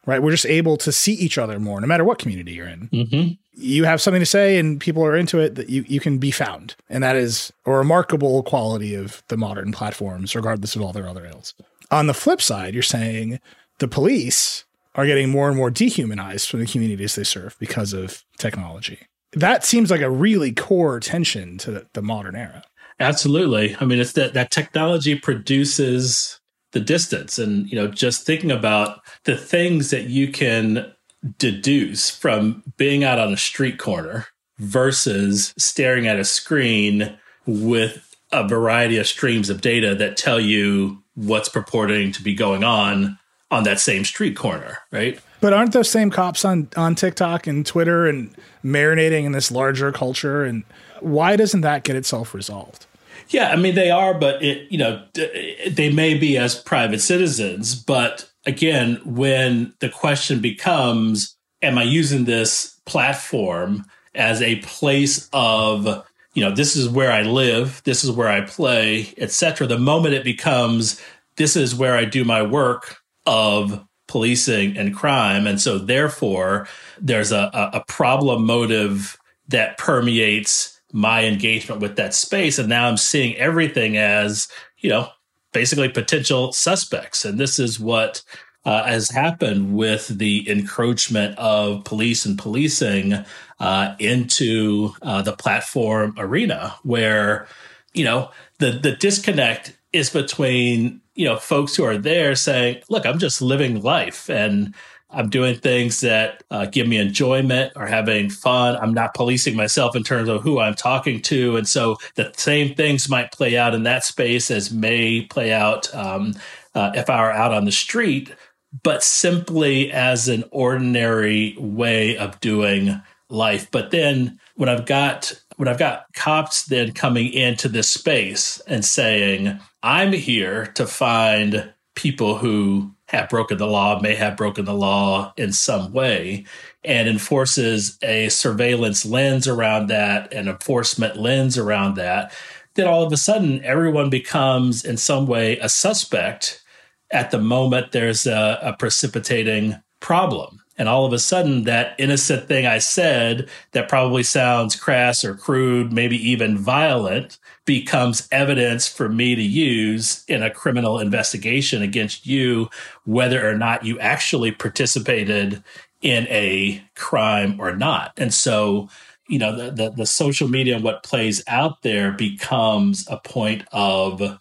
right? We're just able to see each other more, no matter what community you're in. Mm-hmm. You have something to say and people are into it that you, you can be found. And that is a remarkable quality of the modern platforms, regardless of all their other ills. On the flip side, you're saying the police are getting more and more dehumanized from the communities they serve because of technology. That seems like a really core tension to the, the modern era. Absolutely. I mean, it's that that technology produces the distance and you know just thinking about the things that you can deduce from being out on a street corner versus staring at a screen with a variety of streams of data that tell you what's purporting to be going on on that same street corner, right? But aren't those same cops on on TikTok and Twitter and marinating in this larger culture and why doesn't that get itself resolved? Yeah, I mean they are, but it you know they may be as private citizens, but again, when the question becomes, am I using this platform as a place of you know this is where I live, this is where I play, etc. The moment it becomes this is where I do my work of policing and crime, and so therefore there's a, a problem motive that permeates my engagement with that space. And now I'm seeing everything as, you know, basically potential suspects. And this is what uh, has happened with the encroachment of police and policing uh, into uh, the platform arena, where, you know, the, the disconnect is between, you know, folks who are there saying, look, I'm just living life. And I'm doing things that uh, give me enjoyment or having fun. I'm not policing myself in terms of who I'm talking to. And so the same things might play out in that space as may play out um, uh, if I were out on the street, but simply as an ordinary way of doing life. But then when I've got when I've got cops then coming into this space and saying, I'm here to find people who have broken the law, may have broken the law in some way, and enforces a surveillance lens around that, an enforcement lens around that, then all of a sudden everyone becomes in some way a suspect at the moment there's a, a precipitating problem. And all of a sudden, that innocent thing I said that probably sounds crass or crude, maybe even violent, becomes evidence for me to use in a criminal investigation against you, whether or not you actually participated in a crime or not. And so, you know, the, the, the social media and what plays out there becomes a point of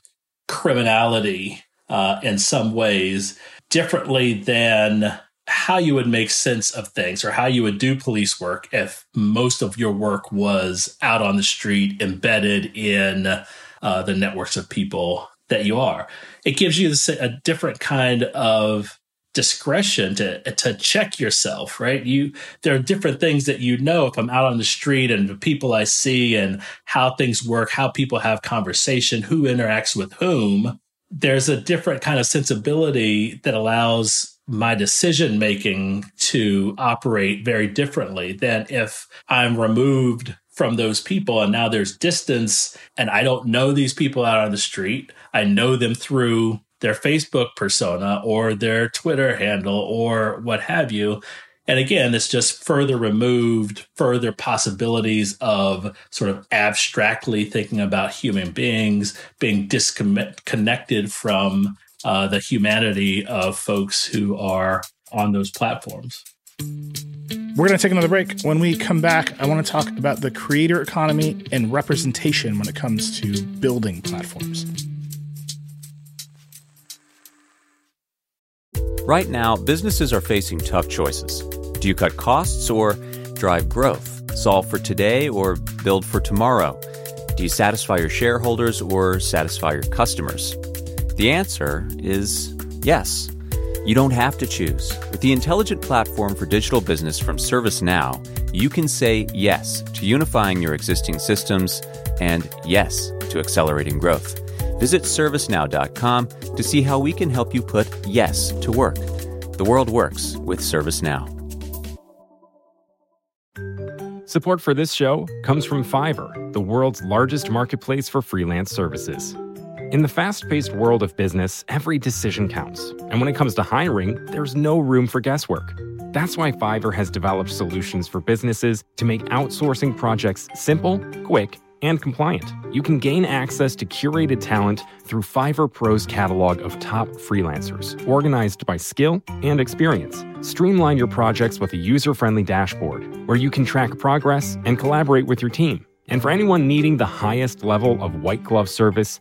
criminality uh, in some ways differently than how you would make sense of things or how you would do police work if most of your work was out on the street, embedded in uh, the networks of people that you are. It gives you a different kind of discretion to to check yourself right you there are different things that you know if i'm out on the street and the people i see and how things work how people have conversation who interacts with whom there's a different kind of sensibility that allows my decision making to operate very differently than if I'm removed from those people and now there's distance and I don't know these people out on the street. I know them through their Facebook persona or their Twitter handle or what have you. And again, it's just further removed, further possibilities of sort of abstractly thinking about human beings being disconnected from uh, the humanity of folks who are on those platforms. We're going to take another break. When we come back, I want to talk about the creator economy and representation when it comes to building platforms. Right now, businesses are facing tough choices. Do you cut costs or drive growth? Solve for today or build for tomorrow? Do you satisfy your shareholders or satisfy your customers? The answer is yes. You don't have to choose. With the intelligent platform for digital business from ServiceNow, you can say yes to unifying your existing systems and yes to accelerating growth. Visit servicenow.com to see how we can help you put yes to work. The world works with ServiceNow. Support for this show comes from Fiverr, the world's largest marketplace for freelance services. In the fast paced world of business, every decision counts. And when it comes to hiring, there's no room for guesswork. That's why Fiverr has developed solutions for businesses to make outsourcing projects simple, quick, and compliant. You can gain access to curated talent through Fiverr Pro's catalog of top freelancers, organized by skill and experience. Streamline your projects with a user friendly dashboard where you can track progress and collaborate with your team. And for anyone needing the highest level of white glove service,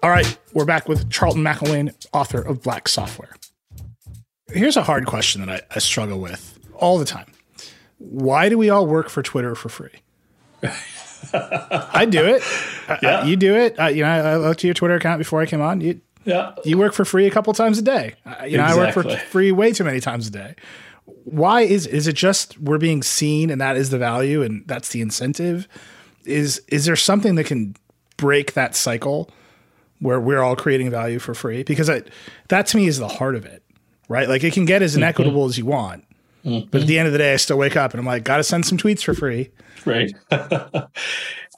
All right, we're back with Charlton McIlwain, author of Black Software. Here's a hard question that I, I struggle with all the time. Why do we all work for Twitter for free? I do it. Yeah. you do it. you know, I looked at your Twitter account before I came on. You, yeah. You work for free a couple times a day. you know, exactly. I work for free way too many times a day. Why is is it just we're being seen and that is the value and that's the incentive? Is is there something that can break that cycle where we're all creating value for free because I, that to me is the heart of it, right? Like it can get as mm-hmm. inequitable mm-hmm. as you want, mm-hmm. but at the end of the day, I still wake up and I'm like, got to send some tweets for free. Right. *laughs*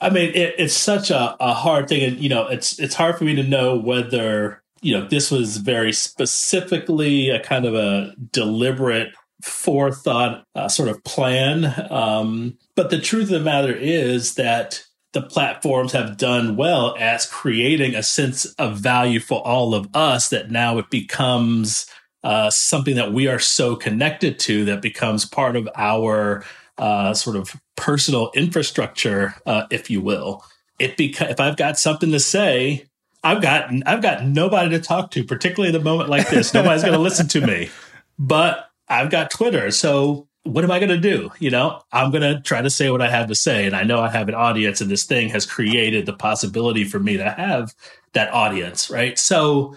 I mean, it, it's such a, a hard thing, and you know, it's it's hard for me to know whether you know this was very specifically a kind of a deliberate forethought uh, sort of plan. Um, but the truth of the matter is that the platforms have done well as creating a sense of value for all of us that now it becomes uh, something that we are so connected to that becomes part of our uh, sort of personal infrastructure, uh, if you will. It beca- if I've got something to say, I've got I've got nobody to talk to, particularly at a moment like this. Nobody's going to listen to me, but I've got Twitter, so what am I going to do? You know, I'm going to try to say what I have to say. And I know I have an audience, and this thing has created the possibility for me to have that audience, right? So,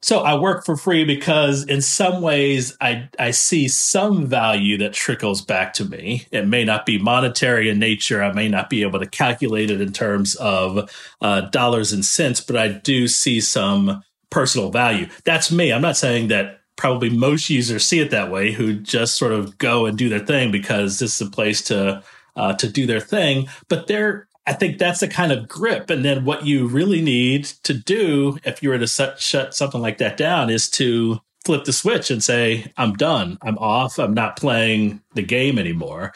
so I work for free because in some ways I, I see some value that trickles back to me. It may not be monetary in nature. I may not be able to calculate it in terms of uh, dollars and cents, but I do see some personal value. That's me. I'm not saying that probably most users see it that way who just sort of go and do their thing because this is a place to uh, to do their thing but they're I think that's the kind of grip. And then what you really need to do if you were to set, shut something like that down is to flip the switch and say, I'm done. I'm off. I'm not playing the game anymore.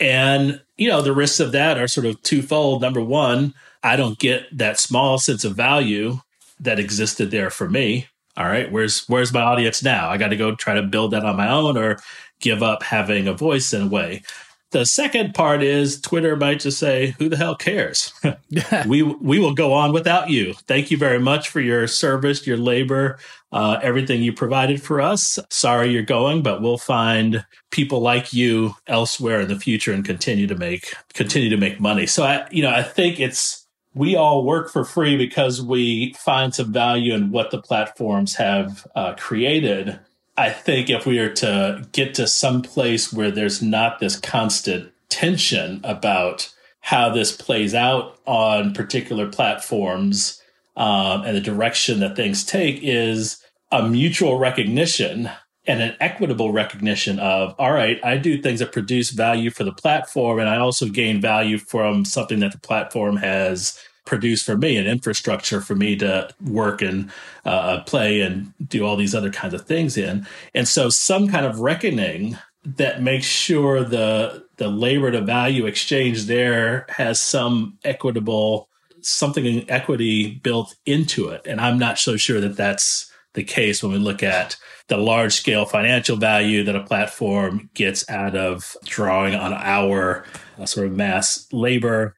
And, you know, the risks of that are sort of twofold. Number one, I don't get that small sense of value that existed there for me all right, where's where's my audience now? I got to go try to build that on my own or give up having a voice in a way. The second part is Twitter might just say, "Who the hell cares? *laughs* *laughs* we we will go on without you. Thank you very much for your service, your labor, uh, everything you provided for us. Sorry you're going, but we'll find people like you elsewhere in the future and continue to make continue to make money." So I, you know, I think it's we all work for free because we find some value in what the platforms have uh, created. I think if we are to get to some place where there's not this constant tension about how this plays out on particular platforms um, and the direction that things take is a mutual recognition and an equitable recognition of all right i do things that produce value for the platform and i also gain value from something that the platform has produce for me, an infrastructure for me to work and uh, play and do all these other kinds of things in. And so, some kind of reckoning that makes sure the the labor to value exchange there has some equitable something in equity built into it. And I'm not so sure that that's the case when we look at the large scale financial value that a platform gets out of drawing on our uh, sort of mass labor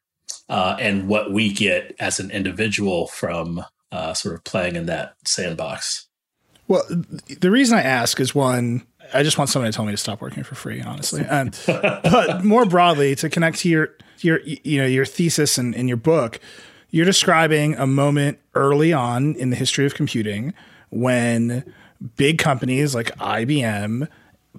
uh, and what we get as an individual from uh, sort of playing in that sandbox. Well, the reason I ask is one, I just want somebody to tell me to stop working for free, honestly. And, *laughs* but more broadly, to connect to your your you know your thesis and in your book, you're describing a moment early on in the history of computing when big companies like IBM,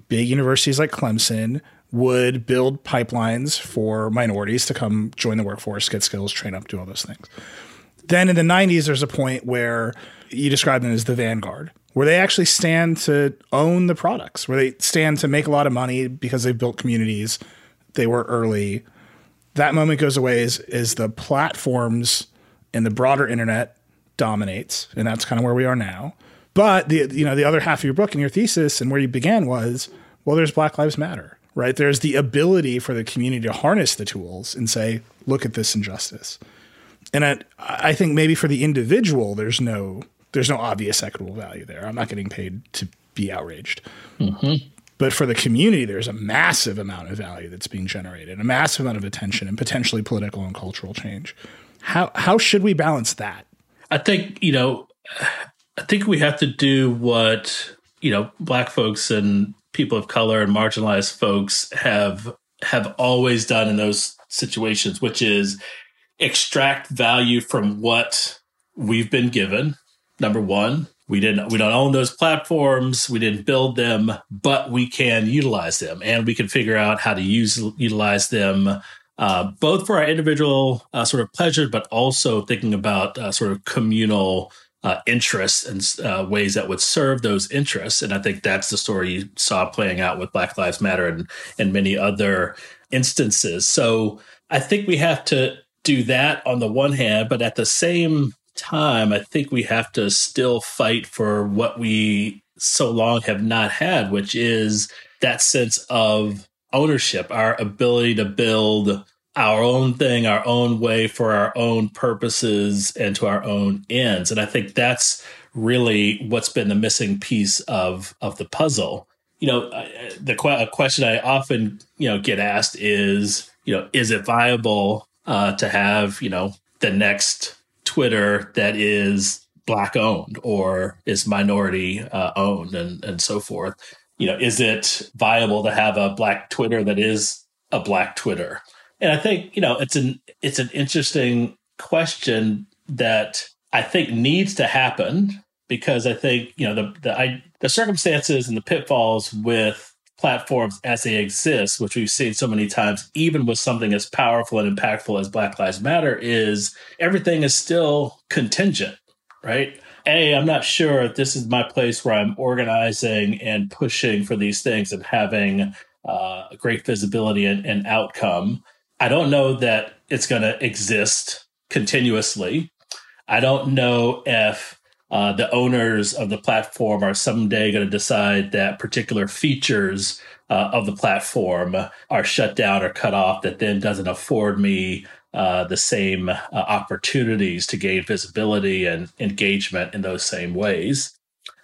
big universities like Clemson would build pipelines for minorities to come join the workforce, get skills, train up, do all those things. Then in the 90s, there's a point where you describe them as the vanguard, where they actually stand to own the products, where they stand to make a lot of money because they've built communities. They were early. That moment goes away as, as the platforms and the broader internet dominates, and that's kind of where we are now. But the you know the other half of your book and your thesis and where you began was well, there's Black Lives Matter right? There's the ability for the community to harness the tools and say, look at this injustice. And I, I think maybe for the individual, there's no there's no obvious equitable value there. I'm not getting paid to be outraged. Mm-hmm. But for the community, there's a massive amount of value that's being generated, a massive amount of attention and potentially political and cultural change. How how should we balance that? I think, you know, I think we have to do what, you know, black folks and people of color and marginalized folks have have always done in those situations, which is extract value from what we've been given. Number one, we didn't we don't own those platforms, we didn't build them, but we can utilize them and we can figure out how to use utilize them uh, both for our individual uh, sort of pleasure, but also thinking about uh, sort of communal uh, interests and uh, ways that would serve those interests. And I think that's the story you saw playing out with Black Lives Matter and, and many other instances. So I think we have to do that on the one hand, but at the same time, I think we have to still fight for what we so long have not had, which is that sense of ownership, our ability to build our own thing, our own way for our own purposes and to our own ends. And I think that's really what's been the missing piece of of the puzzle. You know, the a question I often you know get asked is, you know, is it viable uh, to have you know the next Twitter that is black owned or is minority uh, owned and and so forth? You know, is it viable to have a black Twitter that is a black Twitter? And I think, you know, it's an it's an interesting question that I think needs to happen because I think, you know, the the I, the circumstances and the pitfalls with platforms as they exist, which we've seen so many times, even with something as powerful and impactful as Black Lives Matter, is everything is still contingent, right? A, I'm not sure if this is my place where I'm organizing and pushing for these things and having uh, great visibility and, and outcome. I don't know that it's going to exist continuously. I don't know if uh, the owners of the platform are someday going to decide that particular features uh, of the platform are shut down or cut off that then doesn't afford me uh, the same uh, opportunities to gain visibility and engagement in those same ways.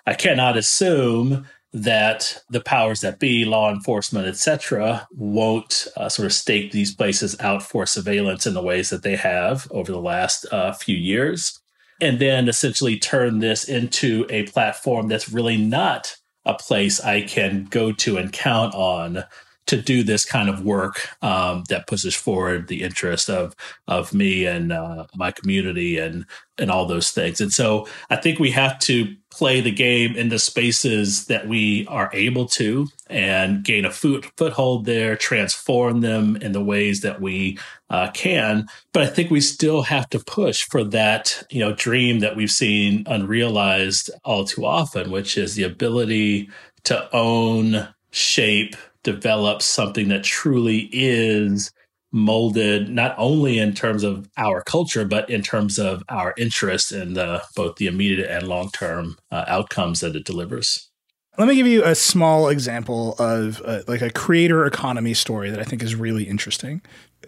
I cannot assume that the powers that be, law enforcement, etc., won't uh, sort of stake these places out for surveillance in the ways that they have over the last uh, few years. And then essentially turn this into a platform that's really not a place I can go to and count on to do this kind of work um, that pushes forward the interest of of me and uh, my community and and all those things. And so I think we have to play the game in the spaces that we are able to and gain a foot, foothold there, transform them in the ways that we uh, can. But I think we still have to push for that, you know, dream that we've seen unrealized all too often, which is the ability to own, shape, develop something that truly is molded not only in terms of our culture but in terms of our interest in the, both the immediate and long-term uh, outcomes that it delivers. Let me give you a small example of uh, like a creator economy story that i think is really interesting.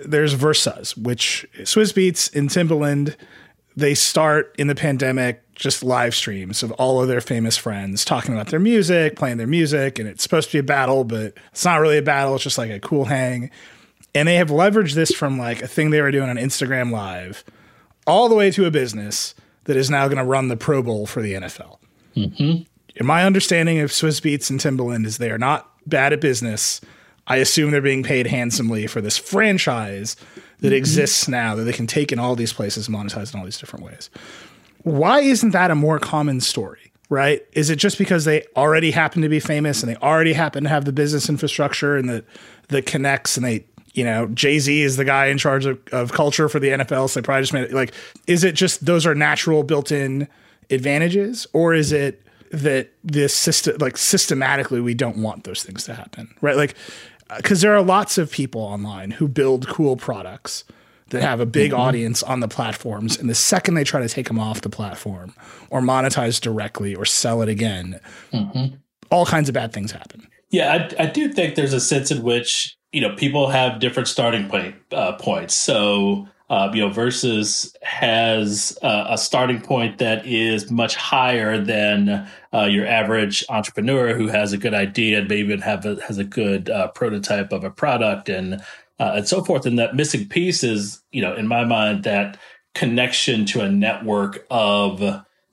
There's Verzuz which Swizz Beatz in timbaland they start in the pandemic just live streams of all of their famous friends talking about their music playing their music and it's supposed to be a battle but it's not really a battle it's just like a cool hang and they have leveraged this from like a thing they were doing on Instagram Live all the way to a business that is now going to run the Pro Bowl for the NFL. Mm-hmm. In my understanding of Swizz Beatz and Timbaland is they are not bad at business. I assume they're being paid handsomely for this franchise that mm-hmm. exists now that they can take in all these places, monetize in all these different ways. Why isn't that a more common story? Right? Is it just because they already happen to be famous and they already happen to have the business infrastructure and the the connects and they you know, Jay Z is the guy in charge of, of culture for the NFL. So they probably just made it like, is it just those are natural built in advantages or is it that this system, like systematically, we don't want those things to happen, right? Like, because there are lots of people online who build cool products that have a big mm-hmm. audience on the platforms. And the second they try to take them off the platform or monetize directly or sell it again, mm-hmm. all kinds of bad things happen. Yeah, I, I do think there's a sense in which you know, people have different starting point uh, points. So, uh, you know, Verzuz has uh, a starting point that is much higher than uh, your average entrepreneur who has a good idea and maybe have a, has a good uh, prototype of a product and uh, and so forth. And that missing piece is, you know, in my mind, that connection to a network of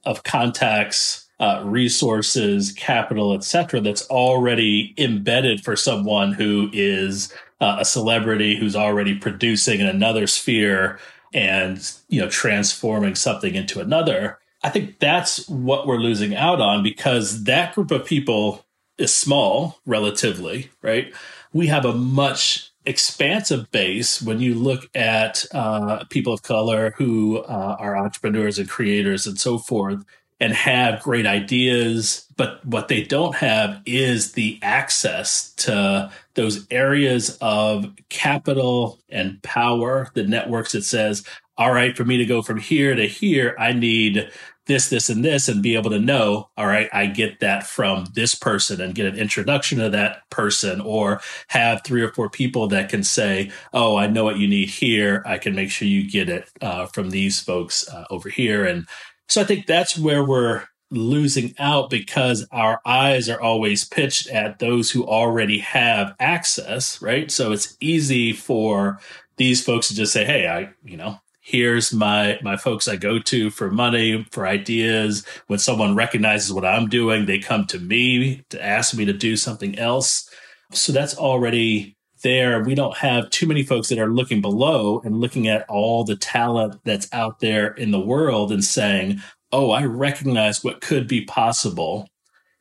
of contacts uh, resources, capital, etc., that's already embedded for someone who is uh, a celebrity who's already producing in another sphere and you know transforming something into another. I think that's what we're losing out on because that group of people is small relatively, right? We have a much expansive base when you look at uh, people of color who uh, are entrepreneurs and creators and so forth and have great ideas, but what they don't have is the access to those areas of capital and power, the networks that says, all right, for me to go from here to here, I need this, this, and this, and be able to know, all right, I get that from this person and get an introduction to that person, or have three or four people that can say, oh, I know what you need here. I can make sure you get it uh, from these folks uh, over here. And so I think that's where we're losing out because our eyes are always pitched at those who already have access, right? So it's easy for these folks to just say, "Hey, I, you know, here's my my folks I go to for money, for ideas. When someone recognizes what I'm doing, they come to me to ask me to do something else." So that's already there, we don't have too many folks that are looking below and looking at all the talent that's out there in the world and saying, oh, I recognize what could be possible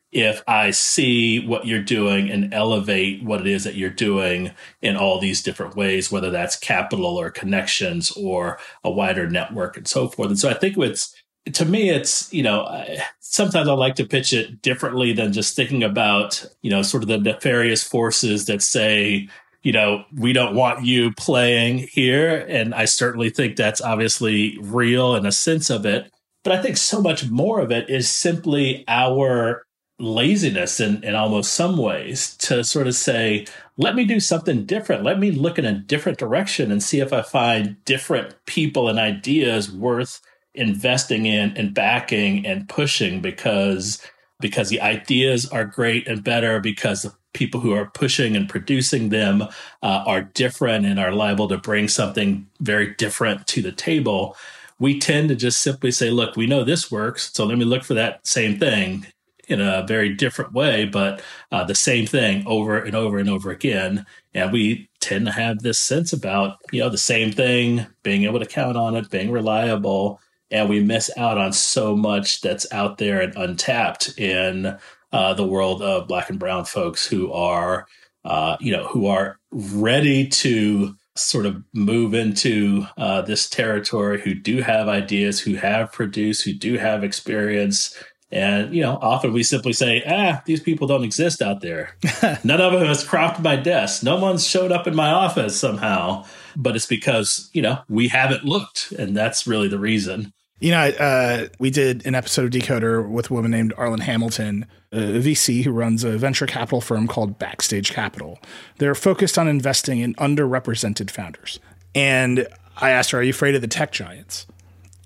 if I see what you're doing and elevate what it is that you're doing in all these different ways, whether that's capital or connections or a wider network and so forth. And so I think it's, to me, it's, you know, sometimes I like to pitch it differently than just thinking about, you know, sort of the nefarious forces that say, you know, we don't want you playing here. And I certainly think that's obviously real in a sense of it. But I think so much more of it is simply our laziness in, in almost some ways to sort of say, let me do something different. Let me look in a different direction and see if I find different people and ideas worth investing in and backing and pushing because because the ideas are great and better because people who are pushing and producing them uh, are different and are liable to bring something very different to the table. We tend to just simply say, look, we know this works. So let me look for that same thing in a very different way, but uh, the same thing over and over and over again. And we tend to have this sense about, you know, the same thing, being able to count on it, being reliable. And we miss out on so much that's out there and untapped in uh, the world of black and brown folks who are, uh, you know, who are ready to sort of move into uh, this territory, who do have ideas, who have produced, who do have experience, and, you know, often we simply say, ah, these people don't exist out there. *laughs* None of them has cropped my desk. No one's showed up in my office somehow. But it's because, you know, we haven't looked. And that's really the reason. You know, uh, we did an episode of Decoder with a woman named Arlan Hamilton, a VC who runs a venture capital firm called Backstage Capital. They're focused on investing in underrepresented founders. And I asked her, Are you afraid of the tech giants?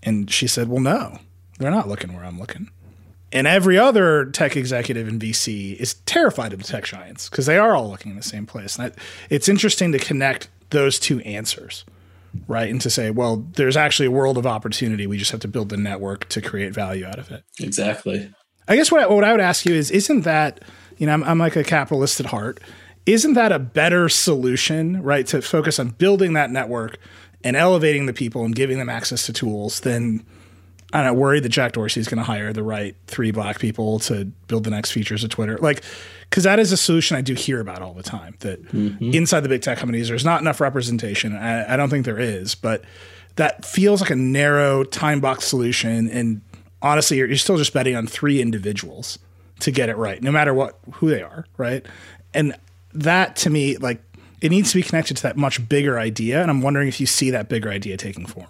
And she said, Well, no, they're not looking where I'm looking. And every other tech executive in VC is terrified of the tech giants because they are all looking in the same place. And it's interesting to connect those two answers, right? And to say, well, there's actually a world of opportunity. We just have to build the network to create value out of it. Exactly. I guess what I, what I would ask you is, isn't that, you know, I'm, I'm like a capitalist at heart. Isn't that a better solution, right? To focus on building that network and elevating the people and giving them access to tools than – I'm not worried that Jack Dorsey is going to hire the right three black people to build the next features of Twitter. Like, because that is a solution I do hear about all the time. That mm-hmm. inside the big tech companies, there's not enough representation. I, I, don't think there is, but that feels like a narrow time box solution. And honestly, you're, you're still just betting on three individuals to get it right, no matter what who they are, right? And that to me, like, it needs to be connected to that much bigger idea. And I'm wondering if you see that bigger idea taking form.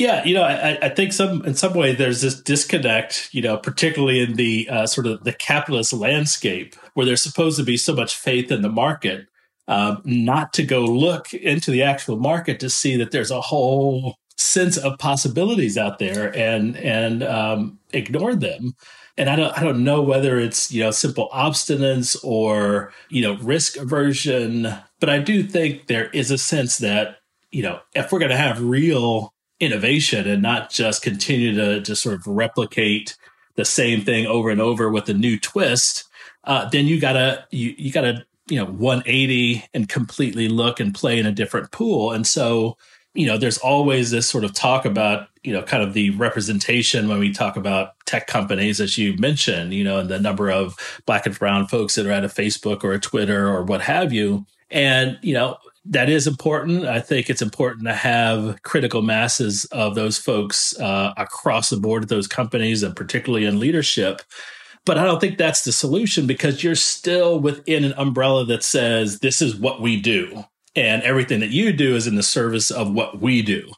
Yeah, you know, I, I, think some in some way there's this disconnect, you know, particularly in the uh, sort of the capitalist landscape where there's supposed to be so much faith in the market, um, not to go look into the actual market to see that there's a whole sense of possibilities out there and and um, ignore them. And I don't I don't know whether it's you know simple obstinance or you know risk aversion, but I do think there is a sense that you know if we're going to have real innovation and not just continue to just sort of replicate the same thing over and over with a new twist, uh, then you gotta you you gotta you know 180 and completely look and play in a different pool. And so you know there's always this sort of talk about you know kind of the representation when we talk about tech companies as you mentioned you know and the number of black and brown folks that are at a facebook or a twitter or what have you and you know that is important. I think it's important to have critical masses of those folks uh, across the board at those companies and particularly in leadership. But I don't think that's the solution because you're still within an umbrella that says this is what we do. And everything that you do is in the service of what we do.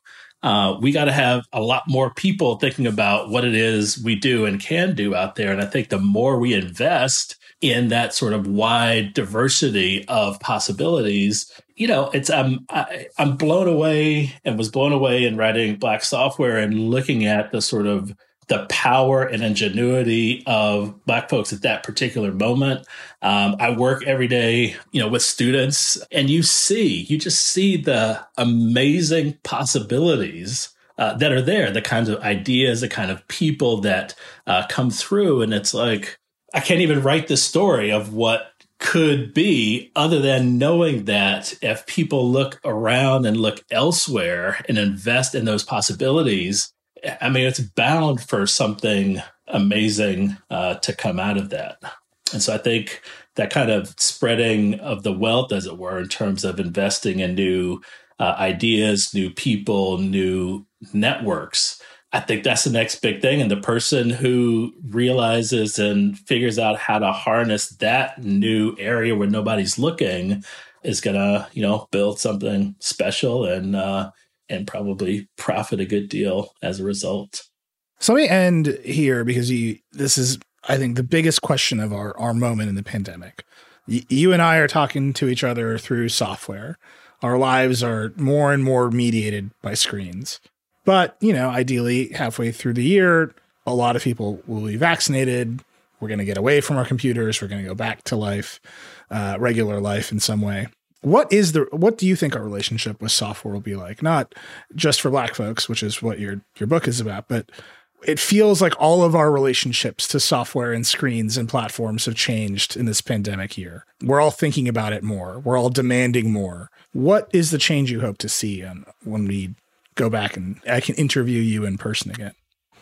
Uh, we got to have a lot more people thinking about what it is we do and can do out there. And I think the more we invest in that sort of wide diversity of possibilities, you know, it's I'm I, I'm blown away and was blown away in writing Black Software and looking at the sort of the power and ingenuity of black folks at that particular moment. Um, I work every day, you know, with students, and you see, you just see the amazing possibilities uh, that are there, the kinds of ideas, the kind of people that uh, come through, and it's like I can't even write the story of what could be other than knowing that if people look around and look elsewhere and invest in those possibilities, I mean, it's bound for something amazing uh, to come out of that. And so I think that kind of spreading of the wealth, as it were, in terms of investing in new uh, ideas, new people, new networks, I think that's the next big thing. And the person who realizes and figures out how to harness that new area where nobody's looking is gonna, you know, build something special and uh, and probably profit a good deal as a result. So let me end here because you this is I think the biggest question of our our moment in the pandemic. Y- you and I are talking to each other through software. Our lives are more and more mediated by screens. But, you know, ideally, halfway through the year, a lot of people will be vaccinated. we're going to get away from our computers. We're going to go back to life, uh, regular life in some way. What is the what do you think our relationship with software will be like? Not just for Black folks, which is what your your book is about, but it feels like all of our relationships to software and screens and platforms have changed in this pandemic year. We're all thinking about it more. We're all demanding more. What is the change you hope to see when we go back and I can interview you in person again?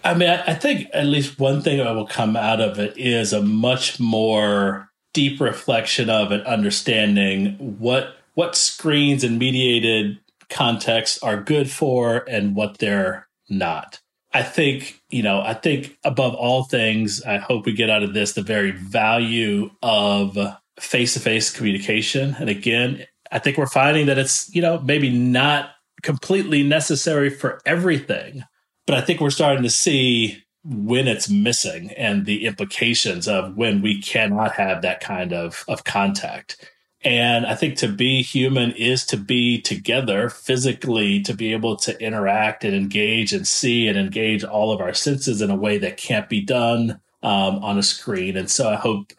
I mean, I think at least one thing that will come out of it is a much more deep reflection of and understanding what what screens and mediated contexts are good for and what they're not. I think, you know, I think above all things, I hope we get out of this the very value of face to face communication. And again, I think we're finding that it's, you know, maybe not completely necessary for everything, but I think we're starting to see when it's missing and the implications of when we cannot have that kind of, of contact. And I think to be human is to be together physically, to be able to interact and engage and see and engage all of our senses in a way that can't be done um, on a screen. And so I hope,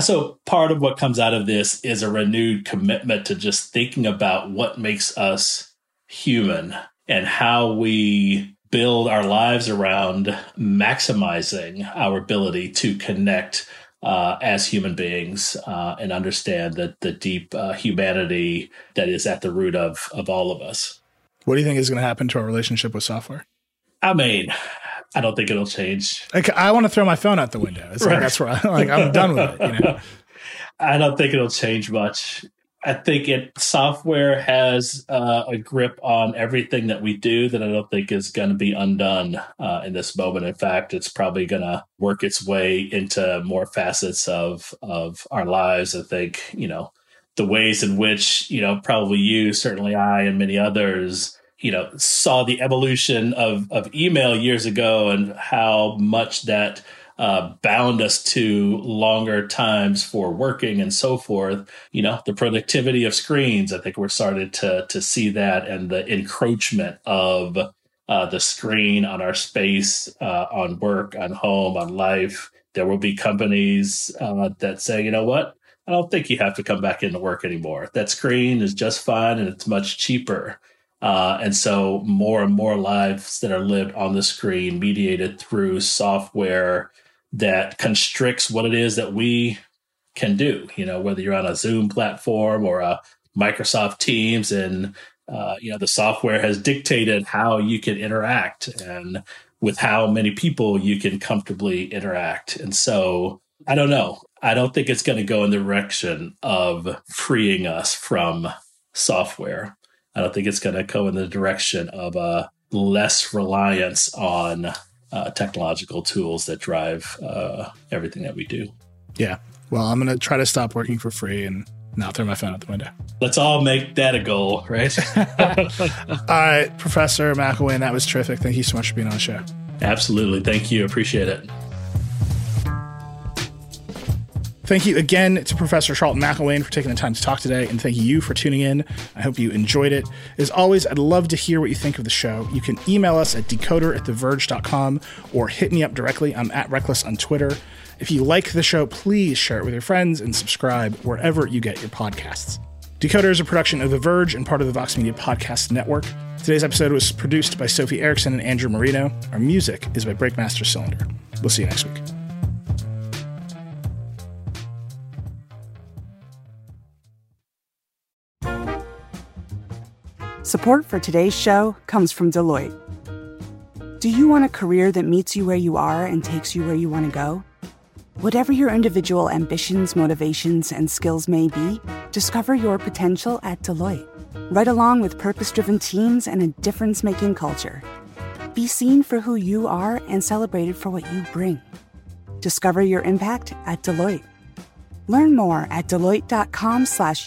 so part of what comes out of this is a renewed commitment to just thinking about what makes us human and how we build our lives around maximizing our ability to connect uh, as human beings uh, and understand that the deep uh, humanity that is at the root of of all of us. What do you think is going to happen to our relationship with software? I mean, I don't think it'll change. Like, I want to throw my phone out the window. It's right. like that's where I, like I'm done with it. You know? *laughs* I don't think it'll change much. I think it software has uh, a grip on everything that we do that I don't think is going to be undone uh, in this moment. In fact, it's probably going to work its way into more facets of of our lives. I think you know the ways in which you know probably you, certainly I, and many others you know saw the evolution of of email years ago and how much that uh, bound us to longer times for working and so forth. You know, the productivity of screens. I think we're starting to to see that and the encroachment of uh, the screen on our space, uh, on work, on home, on life. There will be companies uh, that say, you know what, I don't think you have to come back into work anymore. That screen is just fine and it's much cheaper. Uh, and so more and more lives that are lived on the screen, mediated through software that constricts what it is that we can do. You know, whether you're on a Zoom platform or a Microsoft Teams, and uh, you know the software has dictated how you can interact and with how many people you can comfortably interact. And so I don't know. I don't think it's going to go in the direction of freeing us from software. I don't think it's going to go in the direction of a less reliance on uh, technological tools that drive uh, everything that we do. Yeah. Well, I'm going to try to stop working for free and not throw my phone out the window. Let's all make that a goal, right? *laughs* *laughs* all right, Professor McIlwain, that was terrific. Thank you so much for being on the show. Absolutely. Thank you. Appreciate it. Thank you again to Professor Charlton McIlwain for taking the time to talk today, and thank you for tuning in. I hope you enjoyed it. As always, I'd love to hear what you think of the show. You can email us at decoder at theverge.com or hit me up directly. I'm at Reckless on Twitter. If you like the show, please share it with your friends and subscribe wherever you get your podcasts. Decoder is a production of The Verge and part of the Vox Media Podcast Network. Today's episode was produced by Sophie Erickson and Andrew Marino. Our music is by Breakmaster Cylinder. We'll see you next week. Support for today's show comes from Deloitte. Do you want a career that meets you where you are and takes you where you want to go? Whatever your individual ambitions, motivations, and skills may be, discover your potential at Deloitte. Right along with purpose driven teams and a difference making culture. Be seen for who you are and celebrated for what you bring. Discover your impact at Deloitte. Learn more at deloitte.com slash